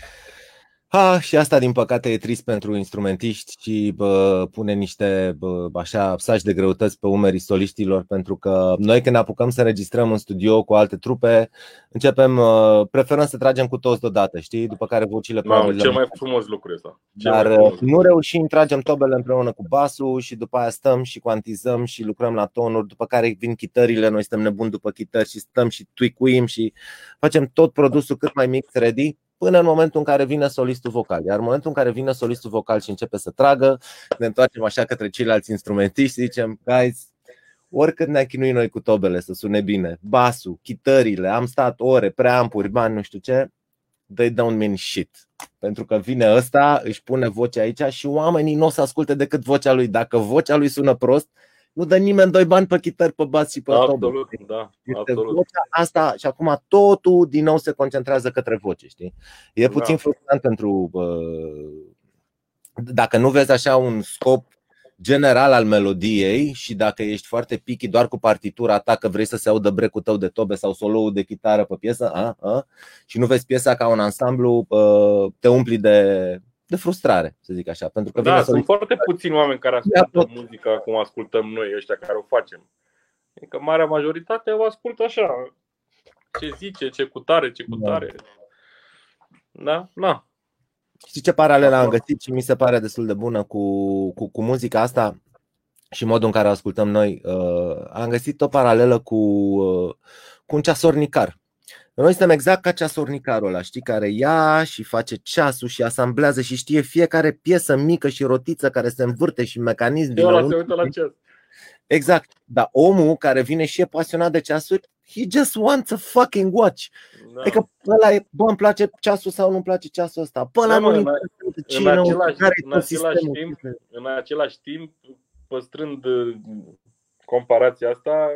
Ha, și asta, din păcate, e trist pentru instrumentiști și bă, pune niște bă, așa saci de greutăți pe umerii soliștilor, pentru că noi, când ne apucăm să înregistrăm în studio cu alte trupe, începem, preferăm să tragem cu toți deodată, știi? După care vocile probabil. Cel mai frumos lucru ăsta. Dar nu reușim, tragem tobele împreună cu basul și după aia stăm și cuantizăm și lucrăm la tonuri, după care vin chitările, noi suntem nebuni după chitări și stăm și tweakuim și facem tot produsul cât mai mic ready până în momentul în care vine solistul vocal. Iar în momentul în care vine solistul vocal și începe să tragă, ne întoarcem așa către ceilalți instrumentiști și zicem, guys, oricât ne-a chinuit noi cu tobele să sune bine, basul, chitările, am stat ore, preampuri, bani, nu știu ce, they don't mean shit. Pentru că vine ăsta, își pune vocea aici și oamenii nu o să asculte decât vocea lui. Dacă vocea lui sună prost, nu dă nimeni doi bani pe chitări, pe bas și pe Absolut, da, este absolut. Vocea asta și acum totul din nou se concentrează către voce, știi? E puțin da. frustrant pentru dacă nu vezi așa un scop general al melodiei și dacă ești foarte picky doar cu partitura ta că vrei să se audă brecul tău de tobe sau solo de chitară pe piesă a, a, și nu vezi piesa ca un ansamblu, te umpli de de frustrare, să zic așa. Pentru că da, sunt foarte puțini oameni care ascultă muzica cum ascultăm noi, ăștia care o facem. Adică marea majoritate o ascultă așa. Ce zice, ce cutare, ce cutare. Da, da. Știi ce paralel am găsit și mi se pare destul de bună cu, cu, cu muzica asta și modul în care o ascultăm noi? Uh, am găsit o paralelă cu, uh, cu un ceasornicar Noi suntem exact ca ceasornicarul ăla, știi, care ia și face ceasul și asamblează și știe fiecare piesă mică și rotiță care se învârte și mecanism din ăla se uită la ceas. Exact. Dar omul care vine și e pasionat de ceasuri, he just wants a fucking watch. Da. Adică ăla e, bă, îmi place ceasul sau nu-mi place ceasul ăsta. Bă, ăla da, nu în, în, același, în, același timp, în același timp, păstrând uh, comparația asta,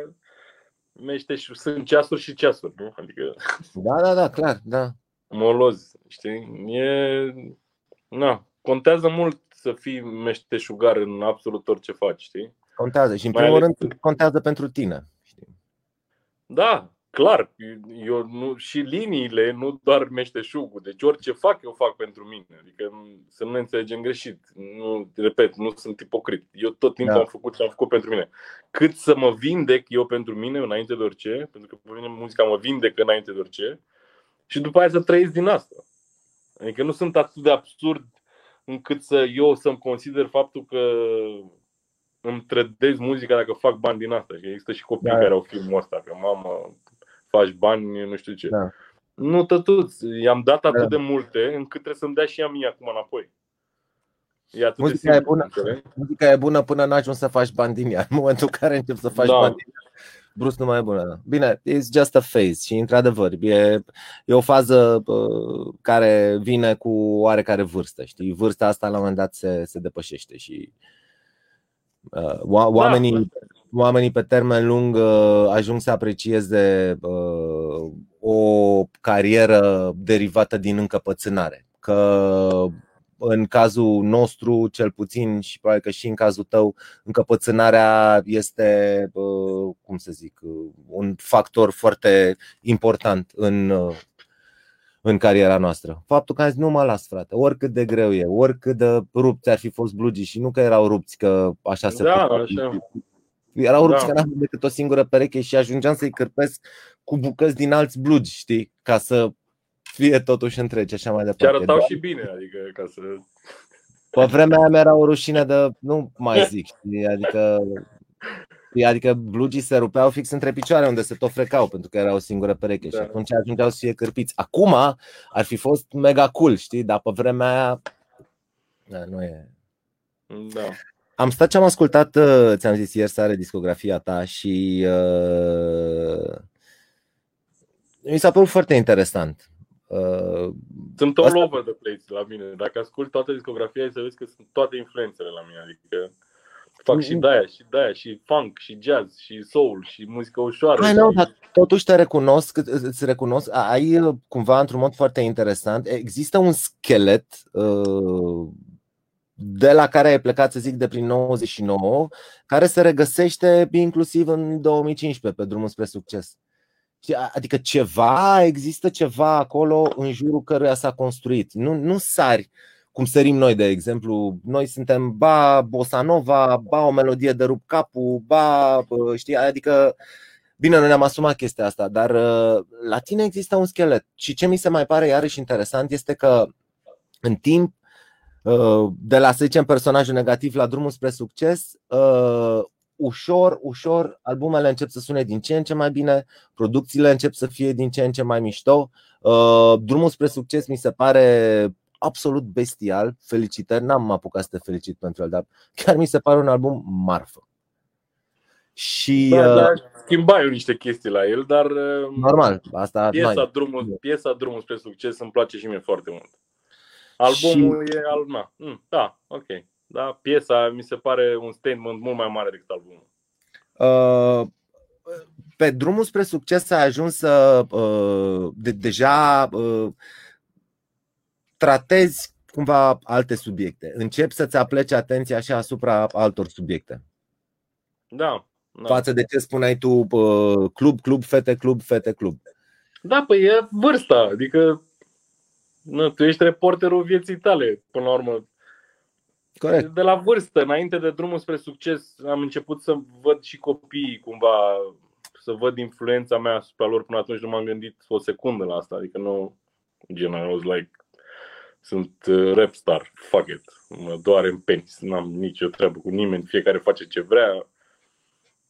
mește și sunt ceasuri și ceasuri, nu? Adică Da, da, da, clar, da. Moloz, știi? E na, contează mult să fii meșteșugar în absolut orice faci, știi? Contează și în primul rând contează pentru tine. Știi? Da, clar. Eu nu, și liniile, nu doar meșteșugul. Deci orice fac, eu fac pentru mine. Adică să nu ne înțelegem greșit. Nu, repet, nu sunt ipocrit. Eu tot timpul da. am făcut ce am făcut pentru mine. Cât să mă vindec eu pentru mine înainte de orice, pentru că pe mine muzica mă vindecă înainte de orice, și după aia să trăiesc din asta. Adică nu sunt atât de absurd încât să eu să-mi consider faptul că îmi trădez muzica dacă fac bani din asta. Și există și copii da. care au filmul ăsta, că mamă, faci bani, nu știu ce. Da. Nu tătuți, i-am dat atât da. de multe încât trebuie să-mi dea și ea mie acum înapoi. E atât muzica, de simplu, e bună, muzica e bună până n ajuns să faci bani din ea. *laughs* În momentul în care încep să faci da. bani din ea, brusc nu mai e bună. Da. Bine, it's just a phase și într-adevăr e, e o fază uh, care vine cu oarecare vârstă. Știi? Vârsta asta la un moment dat se, se depășește și uh, Uh, oamenii, da. Oamenii pe termen lung uh, ajung să aprecieze uh, o carieră derivată din încăpățânare. Că în cazul nostru, cel puțin și probabil că și în cazul tău, încăpățânarea este, cum să zic, un factor foarte important în în cariera noastră. Faptul că am zis nu mă las, frate, oricât de greu e, oricât de rupți ar fi fost blugii și nu că erau rupți că așa se da, așa. Erau rupți da. că n-am decât o singură pereche și ajungeam să-i cârpesc cu bucăți din alți blugi, știi, ca să fie totuși întregi, așa mai departe. Și arătau da? și bine, adică ca să... Pe vremea aia mi-era o rușine de, nu mai zic, știi? adică Adică blugii se rupeau fix între picioare unde se tot frecau pentru că era o singură pereche da. și atunci ajungeau să fie cârpiți. Acum ar fi fost mega cool, știi, dar pe vremea aia da, nu e. Da. Am stat și am ascultat, uh, ți-am zis ieri seară, discografia ta și uh, mi s-a părut foarte interesant. Uh, sunt all asta... over the place la mine. Dacă ascult toată discografia, ai să vezi că sunt toate influențele la mine. Adică Fac și de și de și funk, și jazz, și soul, și muzică ușoară. Hai, nu, dar totuși te recunosc, îți recunosc, ai uh, cumva într-un mod foarte interesant, există un schelet uh, de la care ai plecat, să zic, de prin 99, care se regăsește inclusiv în 2015 pe drumul spre succes. Adică ceva, există ceva acolo în jurul căruia s-a construit. Nu, nu sari cum sărim noi, de exemplu. Noi suntem ba bossa nova, ba o melodie de rup capul, ba, știi, adică Bine, noi ne-am asumat chestia asta, dar uh, la tine există un schelet. Și ce mi se mai pare iarăși interesant este că în timp, uh, de la, să zicem, personajul negativ la drumul spre succes, uh, ușor, ușor, albumele încep să sune din ce în ce mai bine, producțiile încep să fie din ce în ce mai mișto. Drumul spre succes mi se pare absolut bestial. Felicitări, n-am apucat să te felicit pentru el, dar chiar mi se pare un album marfă. Și da, da, schimba eu niște chestii la el, dar uh, normal, asta piesa, mai... drumul, piesa drumul spre succes îmi place și mie foarte mult. Albumul și... e al na. Mm, da, ok. Da, piesa mi se pare un statement mult mai mare decât albumul. Uh, pe drumul spre succes a ajuns să uh, de, deja uh, tratezi cumva alte subiecte. Începi să-ți apleci atenția și asupra altor subiecte. Da. da. Față de ce spuneai tu, club, club, fete, club, fete, club. Da, păi e vârsta. Adică nu, tu ești reporterul vieții tale, până la urmă. Corect. De la vârstă, înainte de drumul spre succes, am început să văd și copiii cumva, să văd influența mea asupra lor. Până atunci nu m-am gândit o secundă la asta. Adică nu, gen, I was like, sunt uh, rap star, fuck it, mă doare în penis, n-am nicio treabă cu nimeni, fiecare face ce vrea.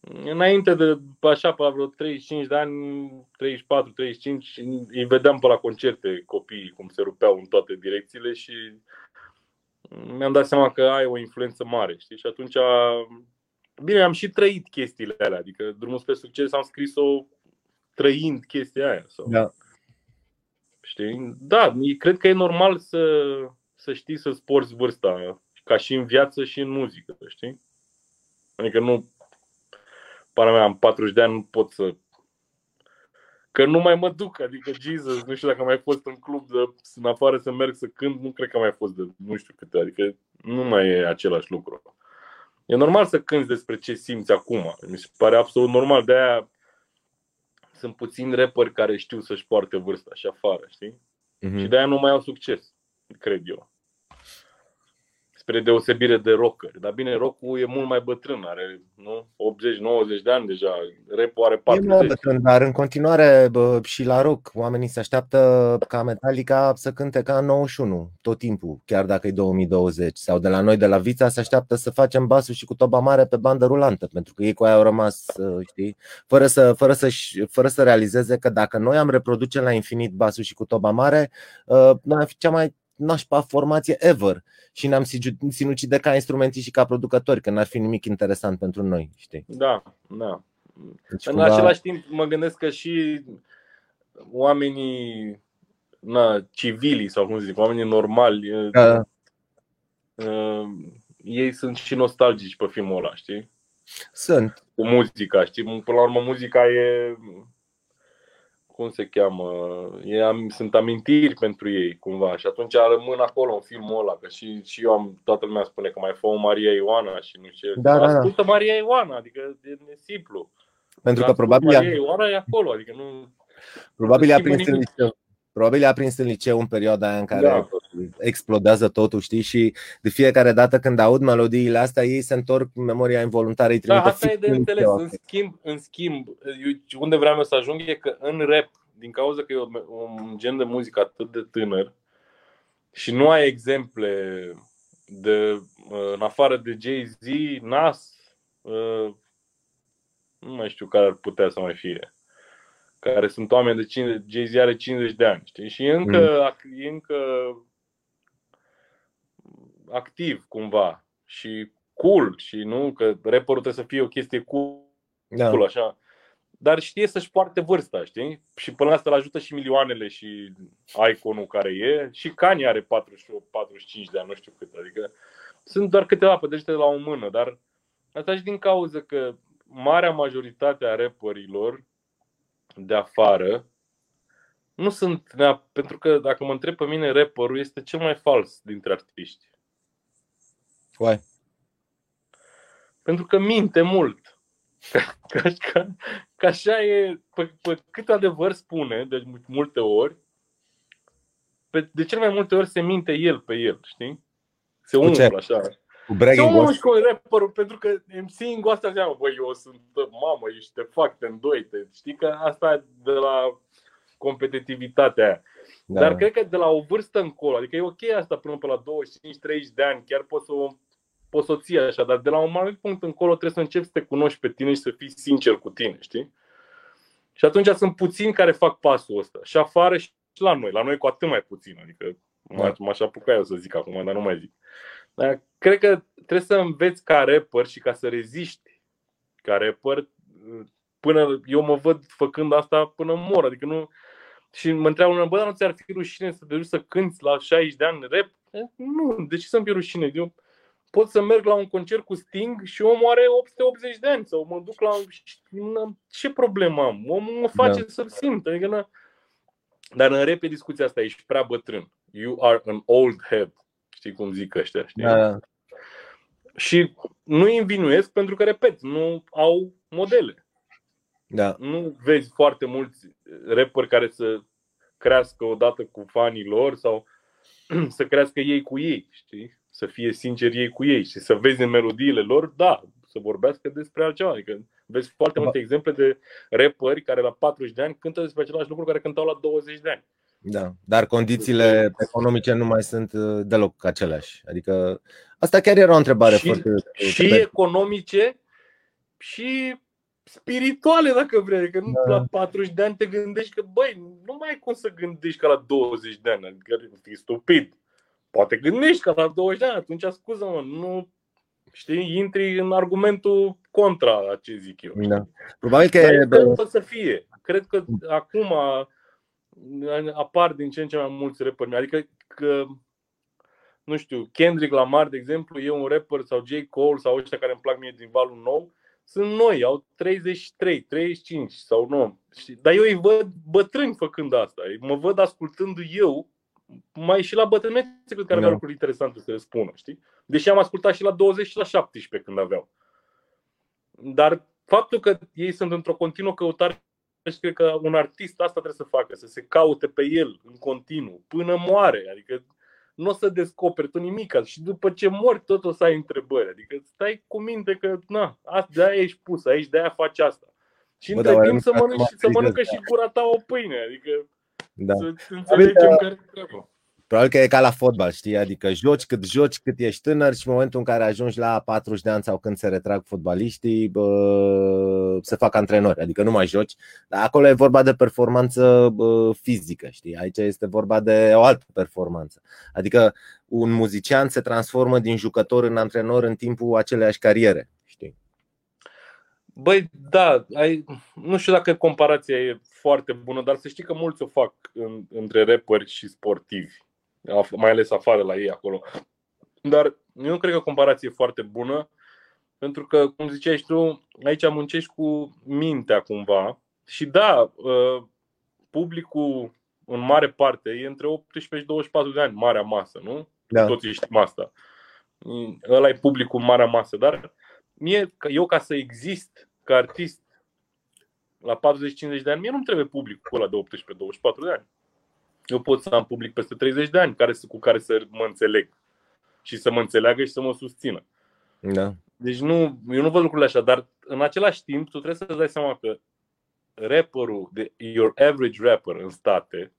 Înainte de așa, pe vreo 35 de ani, 34, 35, îi vedeam pe la concerte copiii cum se rupeau în toate direcțiile și mi-am dat seama că ai o influență mare, știi? Și atunci, bine, am și trăit chestiile alea, adică drumul spre succes am scris-o trăind chestia aia. Sau... Da. Știi? Da, cred că e normal să, să știi să-ți porți vârsta, ca și în viață și în muzică, știi? Adică nu, para mea, am 40 de ani, nu pot să Că nu mai mă duc, adică Jesus, nu știu dacă am mai fost în club de, în afară să merg să cânt, nu cred că am mai fost de nu știu câte, adică nu mai e același lucru. E normal să cânti despre ce simți acum. Mi se pare absolut normal. De aia sunt puțini rapperi care știu să-și poarte vârsta și afară, știi? Mm-hmm. Și de aia nu mai au succes, cred eu spre deosebire de rocker. Dar bine, rockul e mult mai bătrân, are nu? 80-90 de ani deja, rap are 40. E bătrân, dar în continuare bă, și la rock oamenii se așteaptă ca Metallica să cânte ca în 91, tot timpul, chiar dacă e 2020. Sau de la noi, de la Vița, se așteaptă să facem basul și cu toba mare pe bandă rulantă, pentru că ei cu aia au rămas, știi, fără să, fără să, fără să realizeze că dacă noi am reproduce la infinit basul și cu toba mare, noi am fi cea mai nașpa formație ever și ne-am sinucide ca instrumentii și ca producători, că n-ar fi nimic interesant pentru noi, știi? Da, da. Deci, în cumva... același timp mă gândesc că și oamenii na, civili sau cum zic, oamenii normali, da. uh, ei sunt și nostalgici pe filmul ăla, știi? Sunt. Cu muzica, știi? Până la urmă muzica e cum se cheamă, e, am, sunt amintiri pentru ei cumva și atunci rămân acolo în filmul ăla, că și, și eu am, toată lumea spune că mai fă o Maria Ioana și nu știu ce. Da, da, da. Ascultă Maria Ioana, adică e, e simplu. Pentru că probabil Maria Ioana e acolo, adică nu Probabil a prins în liceu. Probabil a prins în liceu în perioada aia în care da. Explodează totul, știi? Și de fiecare dată când aud melodiile astea, ei se întorc memoria involuntară. Da, asta e de înțeles. În schimb, în schimb, unde vreau să ajung e că în rap, din cauza că e un gen de muzică atât de tânăr și nu ai exemple de, în afară de Jay-Z, Nas, nu mai știu care ar putea să mai fie care sunt oameni de 50, Jay-Z are 50 de ani, știi? Și e încă, mm. e încă activ cumva și cool și nu că rapperul trebuie să fie o chestie cool, da. cool așa. Dar știe să-și poarte vârsta, știi? Și până la asta îl ajută și milioanele și iconul care e. Și Kanye are 48, 45 de ani, nu știu cât. Adică sunt doar câteva pe degete la o mână, dar asta și din cauza că marea majoritate a rapperilor de afară nu sunt nea, pentru că dacă mă întreb pe mine, rapperul este cel mai fals dintre artiști. Why? Pentru că minte mult. Ca, *laughs* ca, ca, ca așa e, pe, pe cât adevăr spune, de multe ori, pe, de cel mai multe ori se minte el pe el, știi? Se umflă așa. Cu bragging Să cu rapperul, pentru că MC-ing asta înseamnă, băi, eu sunt mamă, ești te fac, te îndoi, te, știi că asta e de la competitivitatea aia. Da. Dar cred că de la o vârstă încolo, adică e ok asta până pe la 25-30 de ani, chiar poți să o, poți să o ții așa, dar de la un anumit punct încolo trebuie să începi să te cunoști pe tine și să fii sincer cu tine, știi? Și atunci sunt puțini care fac pasul ăsta. Și afară și la noi. La noi cu atât mai puțin. Adică da. m-aș apuca eu să zic acum, dar nu mai zic. Dar cred că trebuie să înveți ca rapper și ca să reziști ca rapper până eu mă văd făcând asta până mor. Adică nu, și mă întreabă unul, bă, dar nu ți-ar fi rușine să te duci să cânti la 60 de ani rap? Nu, de ce să-mi fie rușine? Eu pot să merg la un concert cu Sting și omul are 880 de ani sau mă duc la... Ce problemă am? Omul mă face da. să-l simt. Adică, na... Dar în rap e discuția asta, ești prea bătrân. You are an old head. Știi cum zic ăștia, știi? Da. Și nu îi învinuiesc pentru că, repet, nu au modele. Da. Nu vezi foarte mulți rapperi care să crească odată cu fanii lor sau *clears throat* să crească ei cu ei, știi? Să fie sinceri ei cu ei și să vezi în melodiile lor, da, să vorbească despre altceva. Adică vezi foarte da. multe exemple de rapperi care la 40 de ani cântă despre același lucru care cântau la 20 de ani. Da, dar condițiile economice nu mai sunt uh, deloc aceleași. Adică asta chiar era o întrebare și, foarte. Și economice și spirituale, dacă vrei. Adică nu, da. la 40 de ani te gândești că, băi, nu mai ai cum să gândești ca la 20 de ani. Adică fii stupid. Poate gândești ca la 20 de ani, atunci scuză-mă, nu știi, intri în argumentul contra a ce zic eu. Da. Probabil că Dar să fie. Cred că acum apar din ce în ce mai mulți rapperi. Adică că nu știu, Kendrick Lamar, de exemplu, e un rapper sau J. Cole sau ăștia care îmi plac mie din valul nou, sunt noi, au 33, 35 sau nu. Dar eu îi văd bătrâni făcând asta. Mă văd ascultând eu, mai și la bătrânețe, cred că ar avea no. lucruri interesante să le spună, știi? Deși am ascultat și la 20 și la 17 când aveau. Dar faptul că ei sunt într-o continuă căutare și cred că un artist asta trebuie să facă, să se caute pe el în continuu, până moare. Adică nu o să descoperi tu nimic și după ce mori tot o să ai întrebări. Adică stai cu minte că na, de aia ești pus aici, de aia faci asta. Și între timp să mănânci și să mănâncă și gura ta o pâine. Adică da. să înțelegem care treaba. Probabil că e ca la fotbal, știi? Adică joci cât joci, cât ești tânăr și în momentul în care ajungi la 40 de ani sau când se retrag fotbaliștii, bă, se fac antrenori, adică nu mai joci. Dar acolo e vorba de performanță bă, fizică, știi? Aici este vorba de o altă performanță. Adică un muzician se transformă din jucător în antrenor în timpul aceleiași cariere, știi? Băi, da, ai, nu știu dacă comparația e foarte bună, dar să știi că mulți o fac în, între rapperi și sportivi mai ales afară la ei acolo. Dar eu nu cred că comparație e foarte bună, pentru că, cum ziceai și tu, aici muncești cu mintea cumva. Și da, ă, publicul în mare parte e între 18 și 24 de ani, marea masă, nu? Da. Toți știm asta. Ăla e publicul în marea masă, dar mie, eu ca să exist ca artist la 40-50 de ani, mie nu-mi trebuie publicul ăla de 18-24 de ani eu pot să am public peste 30 de ani care, cu care să mă înțeleg și să mă înțeleagă și să mă susțină. Da. Deci nu, eu nu văd lucrurile așa, dar în același timp tu trebuie să-ți dai seama că rapperul, de your average rapper în state,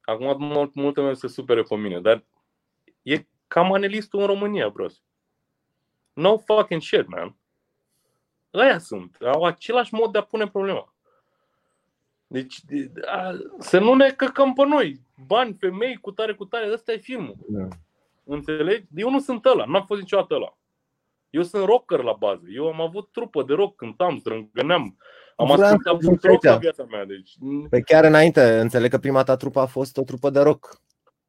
acum mult, multă lume se supere pe mine, dar e ca manelistul în România, bros. No fucking shit, man. Aia sunt. Au același mod de a pune problema. Deci a, să nu ne căcăm pe noi. Bani, femei, cu tare, cu tare, ăsta e filmul. Da. Înțelegi? Eu nu sunt ăla, n-am fost niciodată ăla. Eu sunt rocker la bază. Eu am avut trupă de rock, cântam, strângăneam. Am ascultat mult rock la viața mea. Deci... Pe chiar înainte, înțeleg că prima ta trupă a fost o trupă de rock.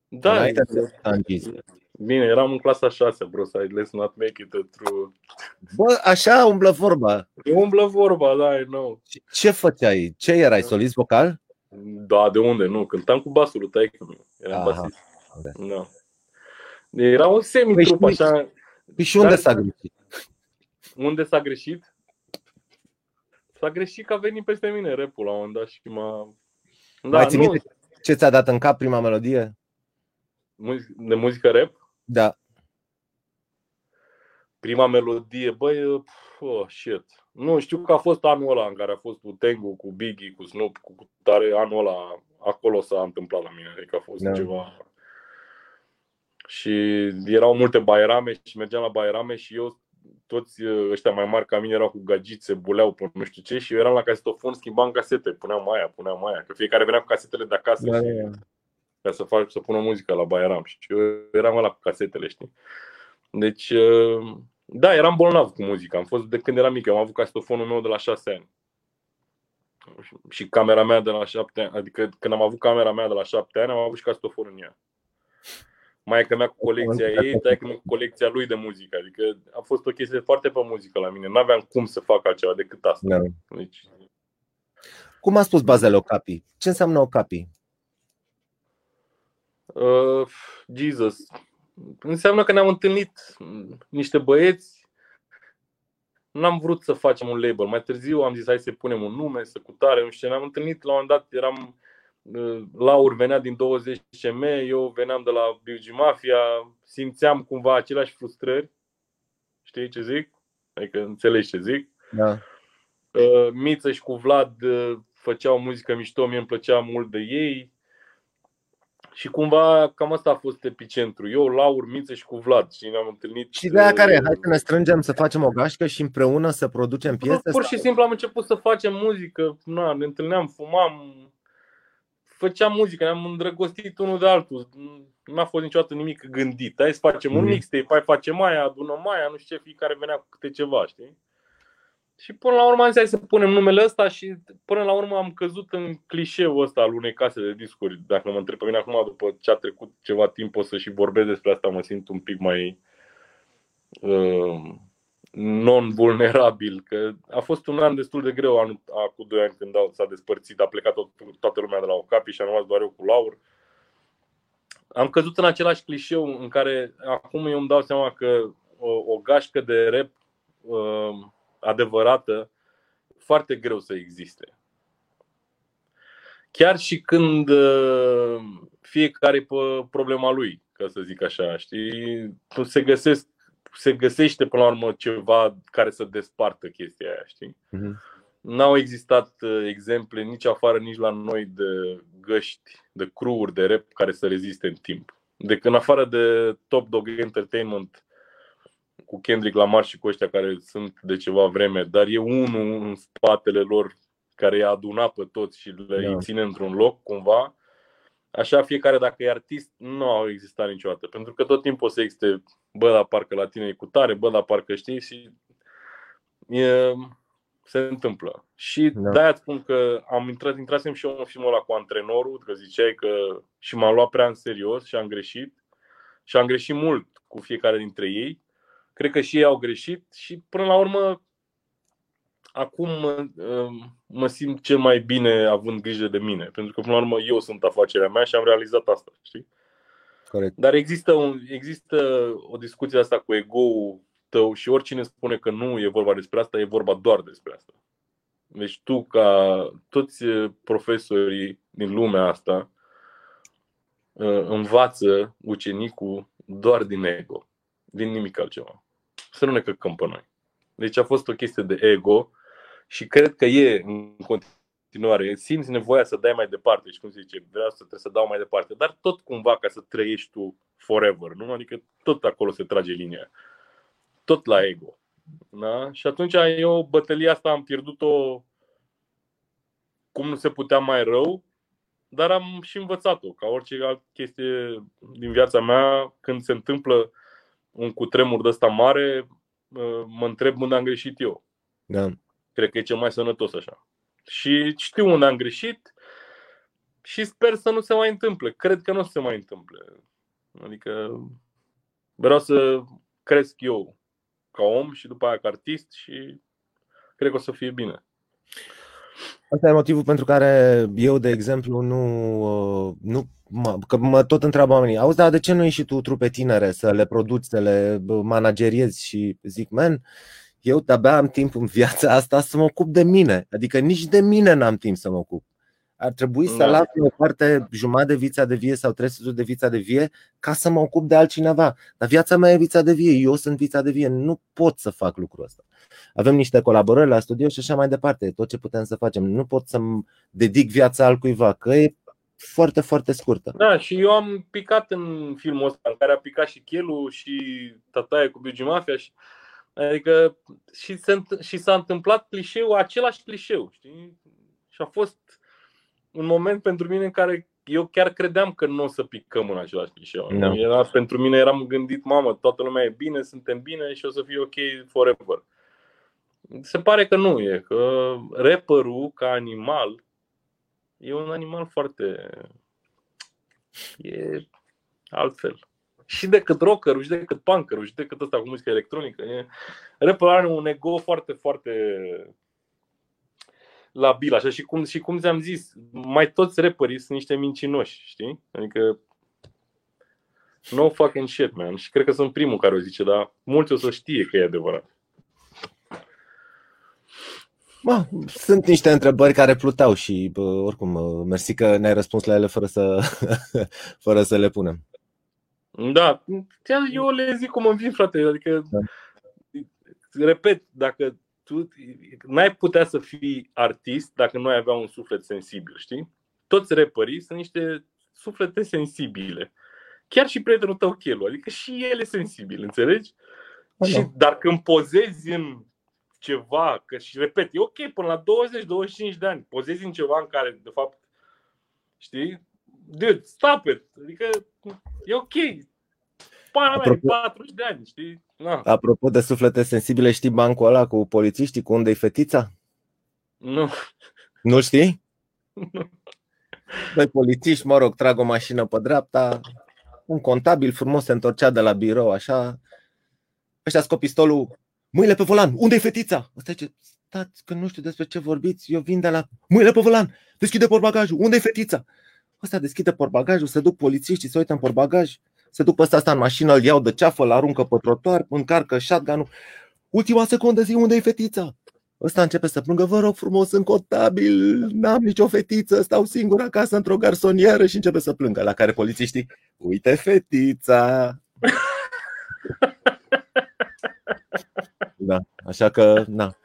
Da, înainte de Bine, eram în clasa 6, bro, să let's not make it through. Bă, așa umblă vorba. Umblă vorba, da, I know. Ce făceai? Ce erai, solist vocal? Da, de unde? Nu, cântam cu basul lui taică meu. Eram Aha. basist. Okay. Da. Era un semi-trup, păi așa. Păi și unde s-a greșit? Unde s-a greșit? S-a greșit că a venit peste mine repul la un moment dat și m-a... Da, Mai nu... ce ți-a dat în cap prima melodie? De muzică rap? Da. Prima melodie, băi, oh, shit. Nu, știu că a fost anul ăla în care a fost cu Tengu, cu Biggie, cu Snoop, cu tare, anul ăla, acolo s-a întâmplat la mine, adică a fost da. ceva... Și erau multe bairame și mergeam la bairame și eu toți ăștia mai mari ca mine erau cu gagițe, buleau pe nu știu ce și eu eram la casetofon, schimbam casete, puneam aia, puneam aia, că fiecare venea cu casetele de acasă da, și da. da ca să fac să pună muzică la Bairam și eu eram la cu casetele, știi? Deci, uh, da, eram bolnav cu muzica. Am fost de când eram mic, am avut castofonul meu de la 6 ani. Și camera mea de la 7 ani, adică când am avut camera mea de la 7 ani, am avut și castofonul în ea. Mai că mea cu colecția ei, dar cu colecția lui de muzică. Adică a fost o chestie foarte pe muzică la mine. N-aveam cum să fac altceva decât asta. Da. Deci... Cum a spus bazele Ocapi? Ce înseamnă Ocapi? Uh, Jesus. Înseamnă că ne-am întâlnit niște băieți. N-am vrut să facem un label. Mai târziu am zis hai să punem un nume, să cutare, nu știu Ne-am întâlnit la un moment dat, eram uh, Laur venea din 20 CM, eu veneam de la BG Mafia, simțeam cumva aceleași frustrări. Știi ce zic? Adică înțelegi ce zic. Da. Uh, Miță și cu Vlad uh, făceau muzică mișto, mie îmi plăcea mult de ei Și cumva cam asta a fost epicentru. Eu, Laur, Miță și cu Vlad și ne-am întâlnit. Și ideea care e? Hai să ne strângem să facem o gașcă și împreună să producem piese? Pur și simplu am început să facem muzică. Na, ne întâlneam, fumam, făceam muzică, ne-am îndrăgostit unul de altul. N-a fost niciodată nimic gândit. Hai să facem un mhm. mixtape, hai facem aia, adunăm aia, nu știu ce, fiecare venea cu câte ceva, știi? Și până la urmă am zis să punem numele ăsta și până la urmă am căzut în clișeul ăsta al unei case de discuri. Dacă mă întreb pe mine acum, după ce a trecut ceva timp, o să și vorbesc despre asta, mă simt un pic mai uh, non-vulnerabil. Că a fost un an destul de greu, anul, cu doi ani când s-a despărțit, a plecat tot, toată lumea de la Ocapi și am rămas doar eu cu Laur. Am căzut în același clișeu în care acum eu îmi dau seama că o, o gașcă de rap uh, adevărată, foarte greu să existe. Chiar și când uh, fiecare pe problema lui, ca să zic așa, știi, se găsesc se găsește până la urmă ceva care să despartă chestia aia, știi? Mm-hmm. N-au existat uh, exemple nici afară, nici la noi de găști, de crew de rap care să reziste în timp. De când afară de Top Dog Entertainment cu Kendrick Lamar și cu ăștia care sunt de ceva vreme, dar e unul în spatele lor care i-a adunat pe toți și le da. ține într-un loc cumva. Așa fiecare, dacă e artist, nu au existat niciodată. Pentru că tot timpul o să existe, bă, dar parcă la tine e cu tare, bă, dar parcă știi și e, se întâmplă. Și da. de-aia spun că am intrat, intrasem și eu în filmul ăla cu antrenorul, că ziceai că și m-am luat prea în serios și am greșit. Și am greșit mult cu fiecare dintre ei Cred că și ei au greșit și până la urmă acum mă simt cel mai bine având grijă de mine. Pentru că până la urmă eu sunt afacerea mea și am realizat asta, știi? Corect. Dar există, un, există o discuție asta cu ego-ul tău și oricine spune că nu e vorba despre asta, e vorba doar despre asta. Deci tu, ca toți profesorii din lumea asta, învață ucenicul doar din ego, din nimic altceva să nu ne căcăm pe noi. Deci a fost o chestie de ego și cred că e în continuare. Simți nevoia să dai mai departe și cum se zice, vreau să trebuie să dau mai departe, dar tot cumva ca să trăiești tu forever, nu? Adică tot acolo se trage linia. Tot la ego. Da? Și atunci eu bătălia asta am pierdut-o cum nu se putea mai rău, dar am și învățat-o. Ca orice altă chestie din viața mea, când se întâmplă un cutremur de ăsta mare, mă întreb unde am greșit eu. Da. Cred că e cel mai sănătos așa. Și știu unde am greșit și sper să nu se mai întâmple. Cred că nu o să se mai întâmple. Adică vreau să cresc eu ca om și după aia ca artist și cred că o să fie bine. Asta e motivul pentru care eu, de exemplu, nu, nu mă, că mă tot întreabă oamenii, auzi, dar de ce nu ieși tu trupe tinere să le produci, să le manageriezi și zic, man, eu de-abia am timp în viața asta să mă ocup de mine, adică nici de mine n-am timp să mă ocup. Ar trebui să da. las o parte jumătate de vița de vie sau 300 de vița de vie ca să mă ocup de altcineva. Dar viața mea e vița de vie, eu sunt vița de vie, nu pot să fac lucrul ăsta. Avem niște colaborări la studio și așa mai departe, tot ce putem să facem. Nu pot să-mi dedic viața altcuiva, că e foarte, foarte scurtă. Da, și eu am picat în filmul ăsta, în care a picat și Chelu și Tataie cu Bigi Mafia și Adică și, se, și s-a întâmplat clișeul, același clișeu, știi? Și a fost un moment pentru mine în care eu chiar credeam că nu o să picăm în același clișeu. No. Da. Era, pentru mine eram gândit, mamă, toată lumea e bine, suntem bine și o să fie ok forever. Se pare că nu e, că rapperul ca animal e un animal foarte... e altfel. Și decât rockerul, și decât punkerul, și decât ăsta cu muzică electronică. E... Rapperul are un ego foarte, foarte labil, așa, și cum, și cum ți-am zis, mai toți rapperii sunt niște mincinoși, știi? Adică no fucking shit, man. Și cred că sunt primul care o zice, dar mulți o să știe că e adevărat. Bă, sunt niște întrebări care plutau și bă, oricum, mersi că ne-ai răspuns la ele fără să, *laughs* fără să le punem. Da, eu le zic cum îmi vin, frate. Adică, da. repet, dacă tu n-ai putea să fii artist dacă nu ai avea un suflet sensibil, știi? Toți rapperii sunt niște suflete sensibile. Chiar și prietenul tău, Chelu, adică și el e sensibil, înțelegi? Și, dar când pozezi în ceva, că și repet, e ok până la 20-25 de ani, pozezi în ceva în care, de fapt, știi? Dude, stop it! Adică e ok. Pana mea, 40 de ani, știi? Na. Apropo de suflete sensibile, știi bancul ăla cu polițiștii, cu unde-i fetița? Nu. Nu știi? Doi polițiști, mă rog, trag o mașină pe dreapta, un contabil frumos se întorcea de la birou, așa. Ăștia scop pistolul, mâinile pe volan, unde e fetița? Ăsta zice, stați că nu știu despre ce vorbiți, eu vin de la mâinile pe volan, deschide portbagajul, unde e fetița? Ăsta deschide portbagajul, se duc polițiștii, se uită în portbagaj, se duc pe ăsta asta în mașină, îl iau de ceafă, îl aruncă pe trotuar, încarcă shotgun-ul. Ultima secundă zi, unde e fetița? Ăsta începe să plângă, vă rog frumos, sunt contabil, n-am nicio fetiță, stau singur acasă într-o garsonieră și începe să plângă. La care polițiștii, uite fetița. *laughs* Da, așa că, na.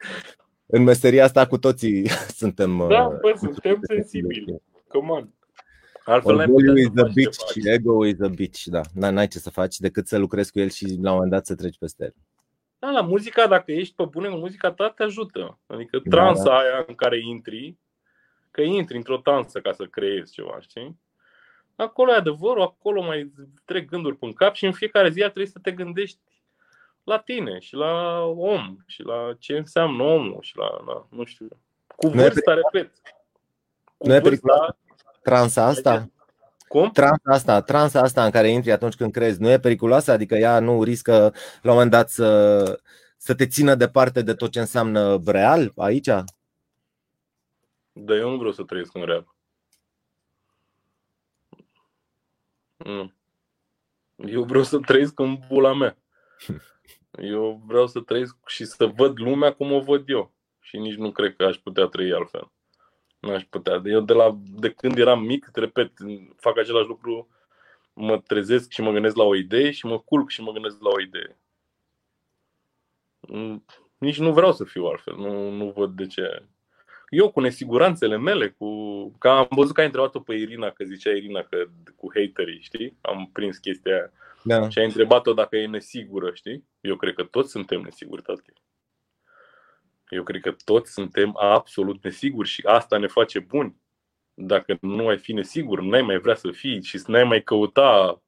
În meseria asta cu toții *laughs* suntem Da, uh, bă, suntem sensibili. Come on. Altfel Orgoliu is a bitch și ego is a bitch, da. N-ai ce să faci decât să lucrezi cu el și la un moment dat să treci peste el. Da, la muzica, dacă ești pe bune cu muzica ta, te ajută. Adică da, transa da, da. aia în care intri, că intri într-o tansă ca să creezi ceva, știi? Acolo e adevărul, acolo mai trec gânduri pe cap și în fiecare zi trebuie să te gândești la tine și la om și la ce înseamnă omul și la, la nu știu, cu vârsta, repet. Cu nu e vârsta, transa asta? Cum? Transa asta, transa asta în care intri atunci când crezi, nu e periculoasă? Adică ea nu riscă la un moment dat să, să te țină departe de tot ce înseamnă real aici? Da, eu nu vreau să trăiesc în real. Nu. Eu vreau să trăiesc în bula mea. *laughs* Eu vreau să trăiesc și să văd lumea cum o văd eu. Și nici nu cred că aș putea trăi altfel. Nu aș putea. Eu de, la, de când eram mic, repet, fac același lucru, mă trezesc și mă gândesc la o idee și mă culc și mă gândesc la o idee. Mm, nici nu vreau să fiu altfel. Nu, nu văd de ce. Eu cu nesiguranțele mele, cu... Că am văzut că ai întrebat-o pe Irina, că zicea Irina că cu haterii, știi? Am prins chestia aia. Da. Și ai întrebat-o dacă e nesigură, știi? Eu cred că toți suntem nesiguri, tati. Eu cred că toți suntem absolut nesiguri și asta ne face buni. Dacă nu ai fi nesigur, n-ai mai vrea să fii și n-ai mai căuta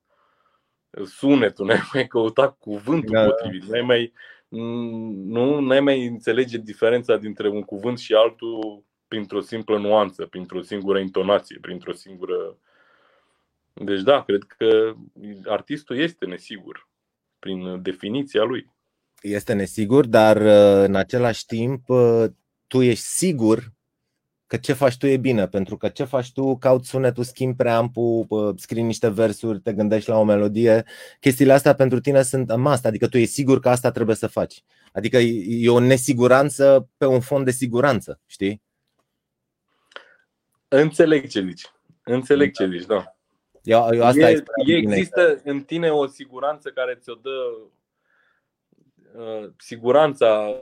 sunetul, *laughs* n-ai mai căuta cuvântul da. potrivit, n-ai mai, nu, n-ai mai înțelege diferența dintre un cuvânt și altul printr-o simplă nuanță, printr-o singură intonație, printr-o singură. Deci, da, cred că artistul este nesigur prin definiția lui este nesigur, dar uh, în același timp uh, tu ești sigur că ce faci tu e bine, pentru că ce faci tu, cauți sunetul, schimbi preampu, uh, scrii niște versuri, te gândești la o melodie. Chestiile astea pentru tine sunt must, adică tu ești sigur că asta trebuie să faci. Adică e o nesiguranță pe un fond de siguranță, știi? Înțeleg ce zici. Înțeleg ce zici, da. Eu, eu asta e, există în tine o siguranță care ți-o dă Uh, siguranța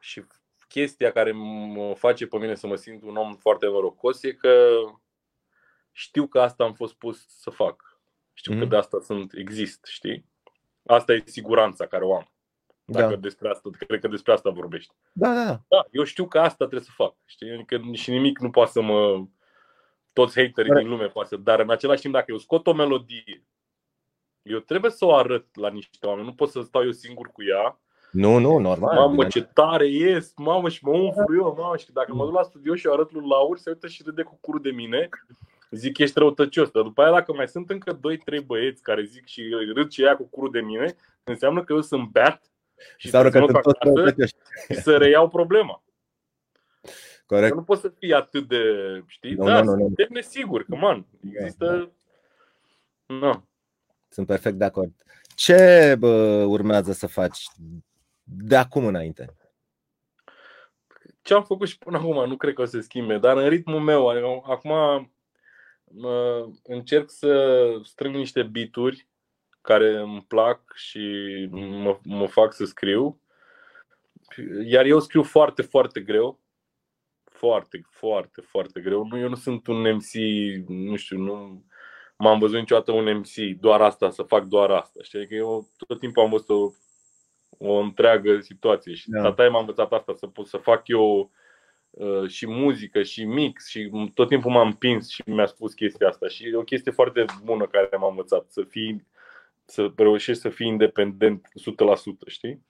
și chestia care mă face pe mine să mă simt un om foarte norocos e că știu că asta am fost pus să fac. Știu mm-hmm. că mhm. de asta sunt, exist, știi? Asta e siguranța care o am. Dacă da. despre asta, cred că despre asta vorbești. Da, da, da. Da, eu știu că asta trebuie să fac. Știi? Adică și nimic nu poate să mă toți haterii din lume poate să, dar în același timp dacă eu scot o melodie eu trebuie să o arăt la niște oameni, nu pot să stau eu singur cu ea. Nu, nu, normal. Mamă, ce tare ies, mamă, și mă umflu eu, mamă, și dacă mă duc la studio și arăt lui Laur, se uită și râde cu curul de mine, zic ești răutăcios. Dar după aia dacă mai sunt încă 2-3 băieți care zic și râd și ea cu curul de mine, înseamnă că eu sunt beat și să că acasă și să reiau problema. Corect. Că nu poți să fii atât de, știi? Nu, da, nu, nu, nu. suntem nesiguri, că, man, există... Nu. Sunt perfect de acord. Ce bă, urmează să faci de acum înainte? Ce am făcut și până acum nu cred că o să se schimbe, dar în ritmul meu, adică acum mă, încerc să strâng niște bituri care îmi plac și mă, mă fac să scriu. Iar eu scriu foarte, foarte greu. Foarte, foarte, foarte greu. Nu, eu nu sunt un MC, nu știu, nu, m-am văzut niciodată un MC, doar asta, să fac doar asta. Știi? Că eu tot timpul am văzut o, o întreagă situație și da. tata m-a învățat asta, să pot să fac eu uh, și muzică și mix și tot timpul m-am împins și mi-a spus chestia asta și e o chestie foarte bună care m-a învățat, să fii să reușești să fii independent 100%, știi?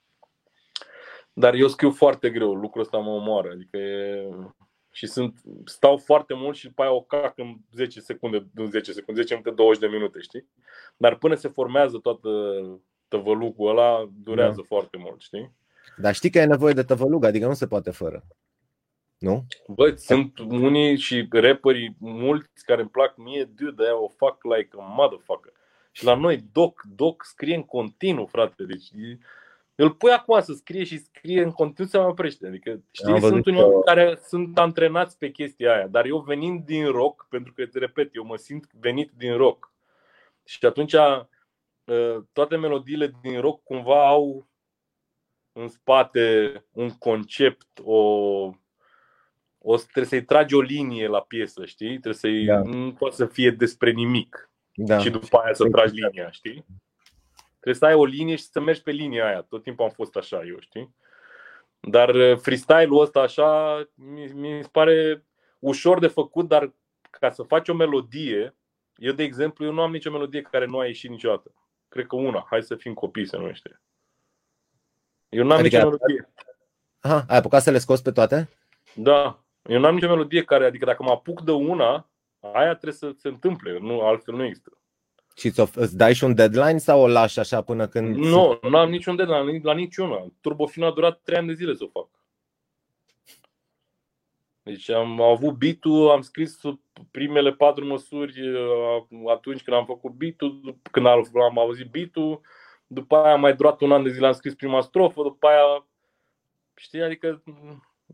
Dar eu scriu foarte greu, lucrul ăsta mă omoară, adică e... și sunt, stau foarte mult și după aia o cac în 10 secunde, în 10 secunde, 10 minute, 20 de minute, știi? Dar până se formează toată tăvălugul ăla, durează da. foarte mult, știi? Dar știi că e nevoie de tăvălug, adică nu se poate fără. Nu? Bă, sunt unii și rapperii mulți care îmi plac mie, dude, de o fac like a motherfucker. Și la noi Doc, Doc scrie în continuu, frate. Deci îl pui acum să scrie și scrie în continuu să mă oprește. Adică, știi, sunt unii oameni care sunt antrenați pe chestia aia. Dar eu venind din rock, pentru că, te repet, eu mă simt venit din rock. Și atunci ă, toate melodiile din rock cumva au în spate un concept, o, o trebuie să-i tragi o linie la piesă, știi? Trebuie să-i, da. nu poate să fie despre nimic da. și după aia să tragi linia, știi? Trebuie să ai o linie și să mergi pe linia aia. Tot timpul am fost așa eu, știi? Dar uh, freestyle-ul ăsta așa mi, mi se pare ușor de făcut, dar ca să faci o melodie, eu de exemplu, eu nu am nicio melodie care nu a ieșit niciodată. Cred că una, hai să fim copii, se numește. Eu nu am adică nicio melodie. Aha, ai apucat să le scoți pe toate? Da. Eu nu am nicio melodie care, adică dacă mă apuc de una, aia trebuie să se întâmple, nu, altfel nu există. Și îți dai și un deadline sau o lași așa până când... Nu, nu am niciun deadline la niciuna. Turbofina a durat 3 ani de zile să o fac. Deci am avut bitul, am scris primele patru măsuri uh, atunci când am făcut bitul, când am auzit bitul, după aia am mai durat un an de zile, am scris prima strofă, după aia, știi, adică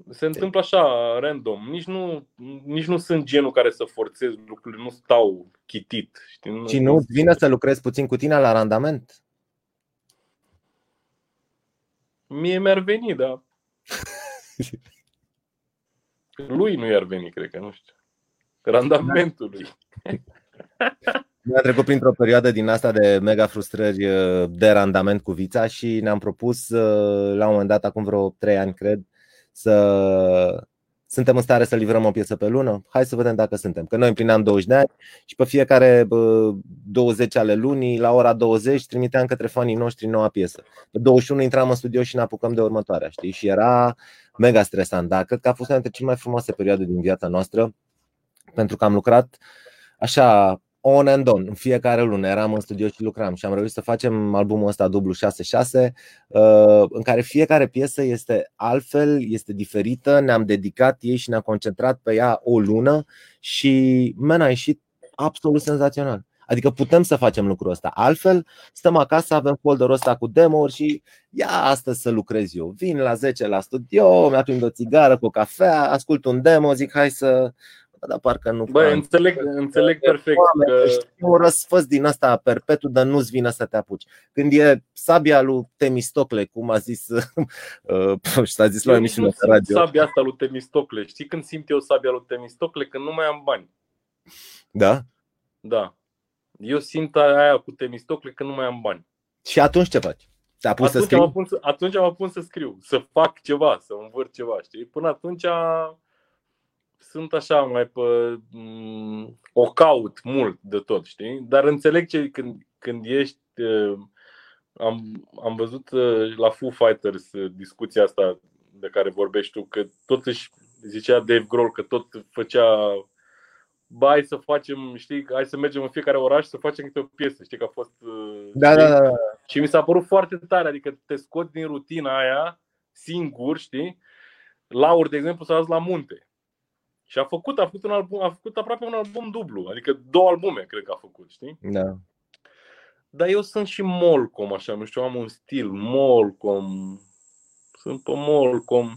se întâmplă așa, random. Nici nu, nici nu sunt genul care să forțez lucrurile, nu stau chitit. Știi? Și nu vine să lucrezi puțin cu tine la randament? Mie mi-ar veni, da. *laughs* Lui nu i-ar veni, cred că, nu știu. Randamentului. *laughs* Mi-a trecut printr-o perioadă din asta de mega frustrări uh, de randament cu vița și ne-am propus uh, la un moment dat, acum vreo 3 ani, cred, să suntem în stare să livrăm o piesă pe lună? Hai să vedem dacă suntem. Că noi împlineam 20 de ani și pe fiecare 20 ale lunii, la ora 20, trimiteam către fanii noștri noua piesă. Pe 21 intram în studio și ne apucăm de următoarea, știi? Și era mega stresant, dar cred că a fost una dintre cele mai frumoase perioade din viața noastră, pentru că am lucrat așa on and on, în fiecare lună eram în studio și lucram și am reușit să facem albumul ăsta dublu 66 uh, în care fiecare piesă este altfel, este diferită, ne-am dedicat ei și ne-am concentrat pe ea o lună și man, a ieșit absolut senzațional. Adică putem să facem lucrul ăsta. Altfel, stăm acasă, avem folderul ăsta cu demo-uri și ia astăzi să lucrez eu. Vin la 10 la studio, mi-aprind o țigară cu o cafea, ascult un demo, zic hai să dar parcă nu. Băi, înțeleg, înțeleg perfect. Că... Știu un răsfăț din asta perpetu, dar nu-ți vine să te apuci. Când e sabia lui Temistocle, cum a zis, *laughs* uh, s-a zis la emisiunea de radio. Sabia asta lui Temistocle. Știi când simt eu sabia lui Temistocle? Când nu mai am bani. Da? Da. Eu simt aia cu Temistocle când nu mai am bani. Și atunci ce faci? Te-a pus atunci să scriu? Am să, atunci am pus să scriu, să fac ceva, să învârt ceva, știi? Până atunci sunt așa mai pe mm, o caut mult de tot, știi? Dar înțeleg ce când, când ești uh, am, am văzut uh, la Foo Fighters uh, discuția asta de care vorbești tu, că tot își zicea Dave Grohl că tot făcea ba, hai să facem, știi, hai să mergem în fiecare oraș să facem câte o piesă, știi că a fost da, da, da, da. Și mi s-a părut foarte tare, adică te scot din rutina aia singur, știi? Laur, de exemplu, s-a dus la munte și a făcut, a făcut un album, a făcut aproape un album dublu, adică două albume cred că a făcut, știi? Da. Dar eu sunt și Molcom, așa, nu știu, am un stil, Molcom, sunt pe Molcom.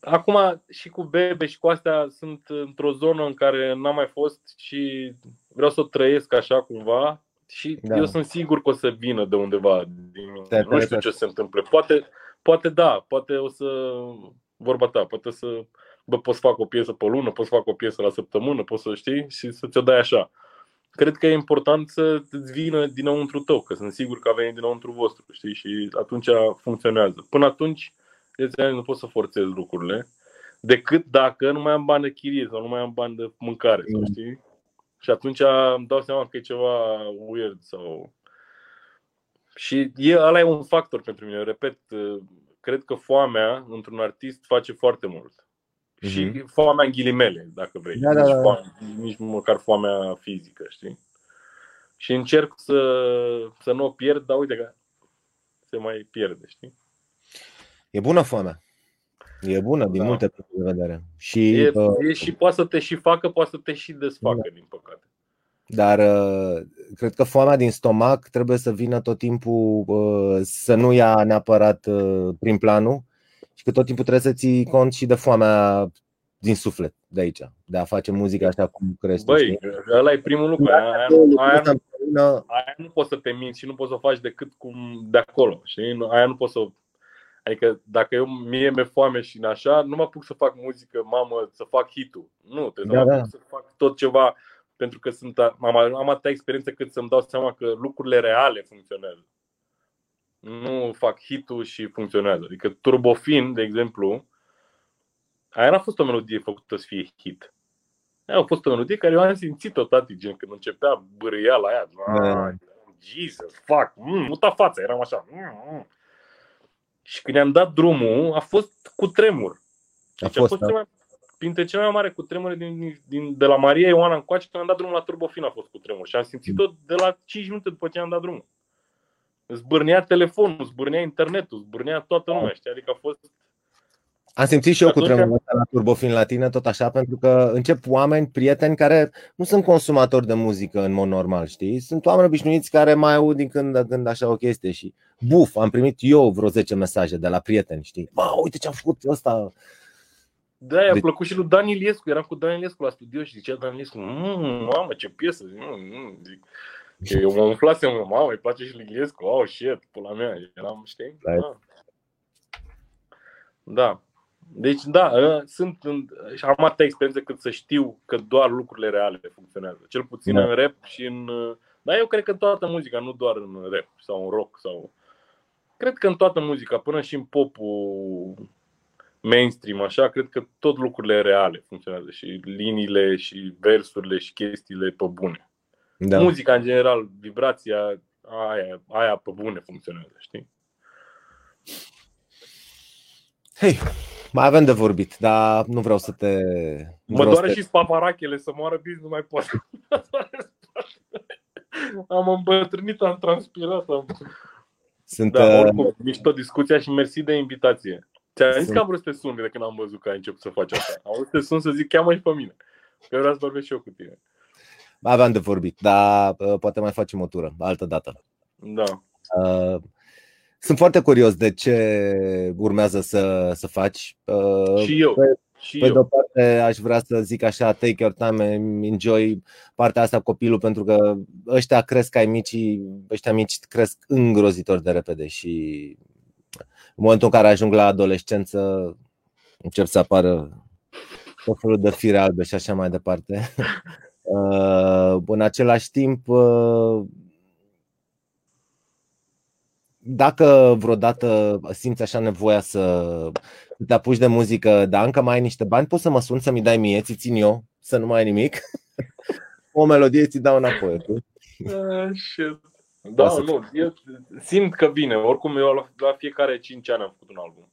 Acum și cu Bebe și cu astea sunt într-o zonă în care n-am mai fost și vreau să o trăiesc așa cumva și da. eu sunt sigur că o să vină de undeva din mine. Nu știu ce se întâmplă. Poate, poate da, poate o să, vorba ta, poate să bă, poți să fac o piesă pe lună, poți să fac o piesă la săptămână, poți să știi și să ți-o dai așa. cred că e important să îți vină dinăuntru tău, că sunt sigur că a venit dinăuntru vostru, știi? Și atunci funcționează. Până atunci, nu pot să forțez lucrurile, decât dacă nu mai am bani de chirie sau nu mai am bani de mâncare, sau mm. știi? Și atunci îmi dau seama că e ceva weird sau... Și e, ăla e un factor pentru mine. Repet, cred că foamea într-un artist face foarte mult. Mm-hmm. Și mhm. foamea în ghilimele, dacă vrei. Da, da, da. Nici, foame, nici măcar foamea fizică, știi? Și încerc să, să nu o pierd, dar uite că se mai pierde, știi? E bună foamea. E bună din da. multe puncte de vedere. Și, e, uh, e și poate să te și facă, poate să te și desfacă, da. din păcate. Dar uh, cred că foamea din stomac trebuie să vină tot timpul uh, să nu ia neapărat uh, prin planul și că tot timpul trebuie să ții cont și de foamea din suflet de aici, de a face muzică așa cum crezi Băi, ăla e primul lucru. Aia, aia, aia, nu, aia nu poți să te minți și nu poți să o faci decât cum de acolo. Știi? Aia nu poți să Adică dacă eu mie mi-e foame și în așa, nu mă apuc să fac muzică, mamă, să fac hitul. Nu, trebuie da, să, da. să fac tot ceva pentru că sunt, am, am atâta experiență cât să-mi dau seama că lucrurile reale funcționează. Nu fac hitul și funcționează. Adică Turbofin, de exemplu, aia n-a fost o melodie făcută să fie hit. Aia a fost o melodie care eu am simțit-o, tati, gen, când începea bârâia la aia. Da. Jesus, fuck, mm, muta fața, eram așa. Mm, mm. Și când i-am dat drumul, a fost cu tremur. Deci a fost, a fost da. cea mai, printre cele mai mari cu tremure din, din, de la Maria Ioana încoace, când am dat drumul la Turbofin a fost cu tremur. Și am simțit-o de la 5 minute după ce am dat drumul. Zbârnea telefonul, zbârnea internetul, zbârnea toată lumea, știi? Adică a fost am simțit și eu cu tremurul la Turbofin la tine, tot așa, pentru că încep oameni, prieteni care nu sunt consumatori de muzică în mod normal, știi? Sunt oameni obișnuiți care mai aud din când în când așa o chestie și buf, am primit eu vreo 10 mesaje de la prieteni, știi? Bă, uite ce am făcut ăsta. Da, i-a deci... plăcut și lui Dan Iliescu, eram cu Dan Iliescu la studio și zicea Dan Iliescu, mmm, mamă, ce piesă, mm, zic. Eu mă umflasem, mamă, îi place și lui Iliescu, oh, shit, pula mea, eram, știi? Da. da. Deci, da, ă, sunt și am atâta experiență cât să știu că doar lucrurile reale funcționează. Cel puțin da. în rap și în. Dar eu cred că în toată muzica, nu doar în rap sau în rock sau. Cred că în toată muzica, până și în popul mainstream, așa, cred că tot lucrurile reale funcționează și liniile și versurile și chestiile pe bune. Da. Muzica în general, vibrația aia, aia pe bune funcționează, știi? Hei, mai avem de vorbit, dar nu vreau să te... Mă doare te... și spaparachele să moară bis, nu mai pot. *laughs* am îmbătrânit, am transpirat. Am... Sunt, da, uh... oricum, mișto discuția și mersi de invitație. Ți-am zis Sunt... că am vrut să te sun de când am văzut că ai început să faci asta. Am vrut să te sun să zic, cheamă și pe mine. Că vreau să vorbesc și eu cu tine. Mai aveam de vorbit, dar uh, poate mai facem o tură, altă dată. Da. Uh, sunt foarte curios de ce urmează să, să faci. Uh, și eu. Pe, și pe de-o parte aș vrea să zic așa, take your time and enjoy partea asta copilul pentru că ăștia cresc ai mici, ăștia mici cresc îngrozitor de repede și în momentul în care ajung la adolescență încep să apară tot felul de fire albe și așa mai departe. *laughs* Uh, în același timp uh, dacă vreodată simți așa nevoia să te apuci de muzică, dar încă mai ai niște bani, poți să mă sun să-mi dai mie, ți țin eu, să nu mai ai nimic. *laughs* o melodie ți dau înapoi. Uh, da, nu, eu simt că vine. Oricum, eu la, la fiecare 5 ani am făcut un album.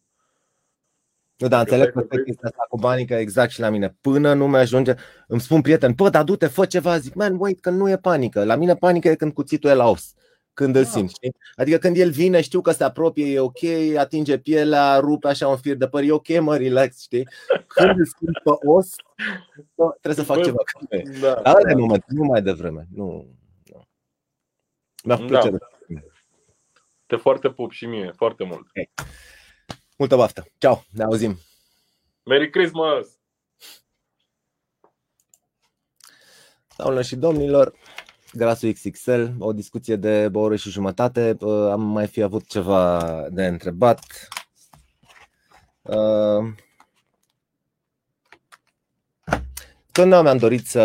Nu, da, înțeleg că chestia asta cu banii, că exact și la mine. Până nu mi-ajunge, îmi spun prieten, bă, dar du-te, fă ceva. Zic, man, wait, că nu e panică. La mine panică e când cuțitul e la os când îl da. simți. Știi? Adică când el vine, știu că se apropie, e ok, atinge pielea, rupe așa un fir de păr, e ok, mă, relax, știi? Când îl simt pe os, trebuie să fac ceva. Da, Dar da. moment, nu mai devreme. Nu. nu. Mi-a făcut da. Te foarte pup și mie, foarte mult. Okay. Multă baftă. Ciao, ne auzim. Merry Christmas! Doamnelor și domnilor, Grasul XXL, o discuție de o oră și jumătate. Am mai fi avut ceva de întrebat. Tot nu mi-am dorit să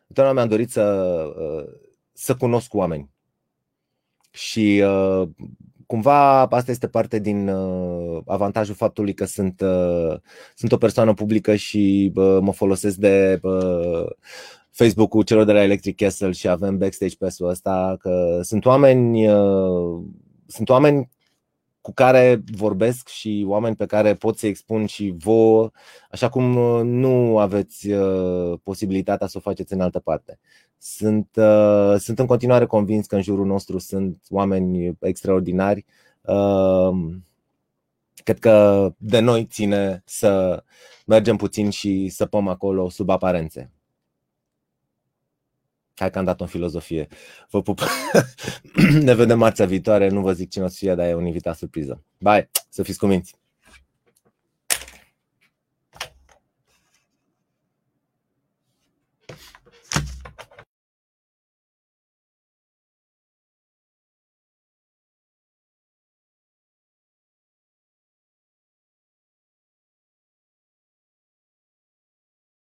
întotdeauna mi-am dorit să, uh, să cunosc oameni. Și uh, cumva asta este parte din avantajul faptului că sunt, sunt o persoană publică și mă folosesc de Facebook-ul celor de la Electric Castle și avem backstage pass-ul ăsta, că sunt oameni, sunt oameni cu care vorbesc și oameni pe care pot să expun și vouă, așa cum uh, nu aveți uh, posibilitatea să o faceți în altă parte. Sunt, uh, sunt în continuare convins că în jurul nostru sunt oameni extraordinari. Cred că de noi ține să mergem puțin și să păm acolo sub aparențe. Hai că am dat o filozofie. Vă pup. *clears throat* ne vedem marțea viitoare. Nu vă zic cine o să fie, dar e un invitat surpriză. Bye! Să fiți cuminți!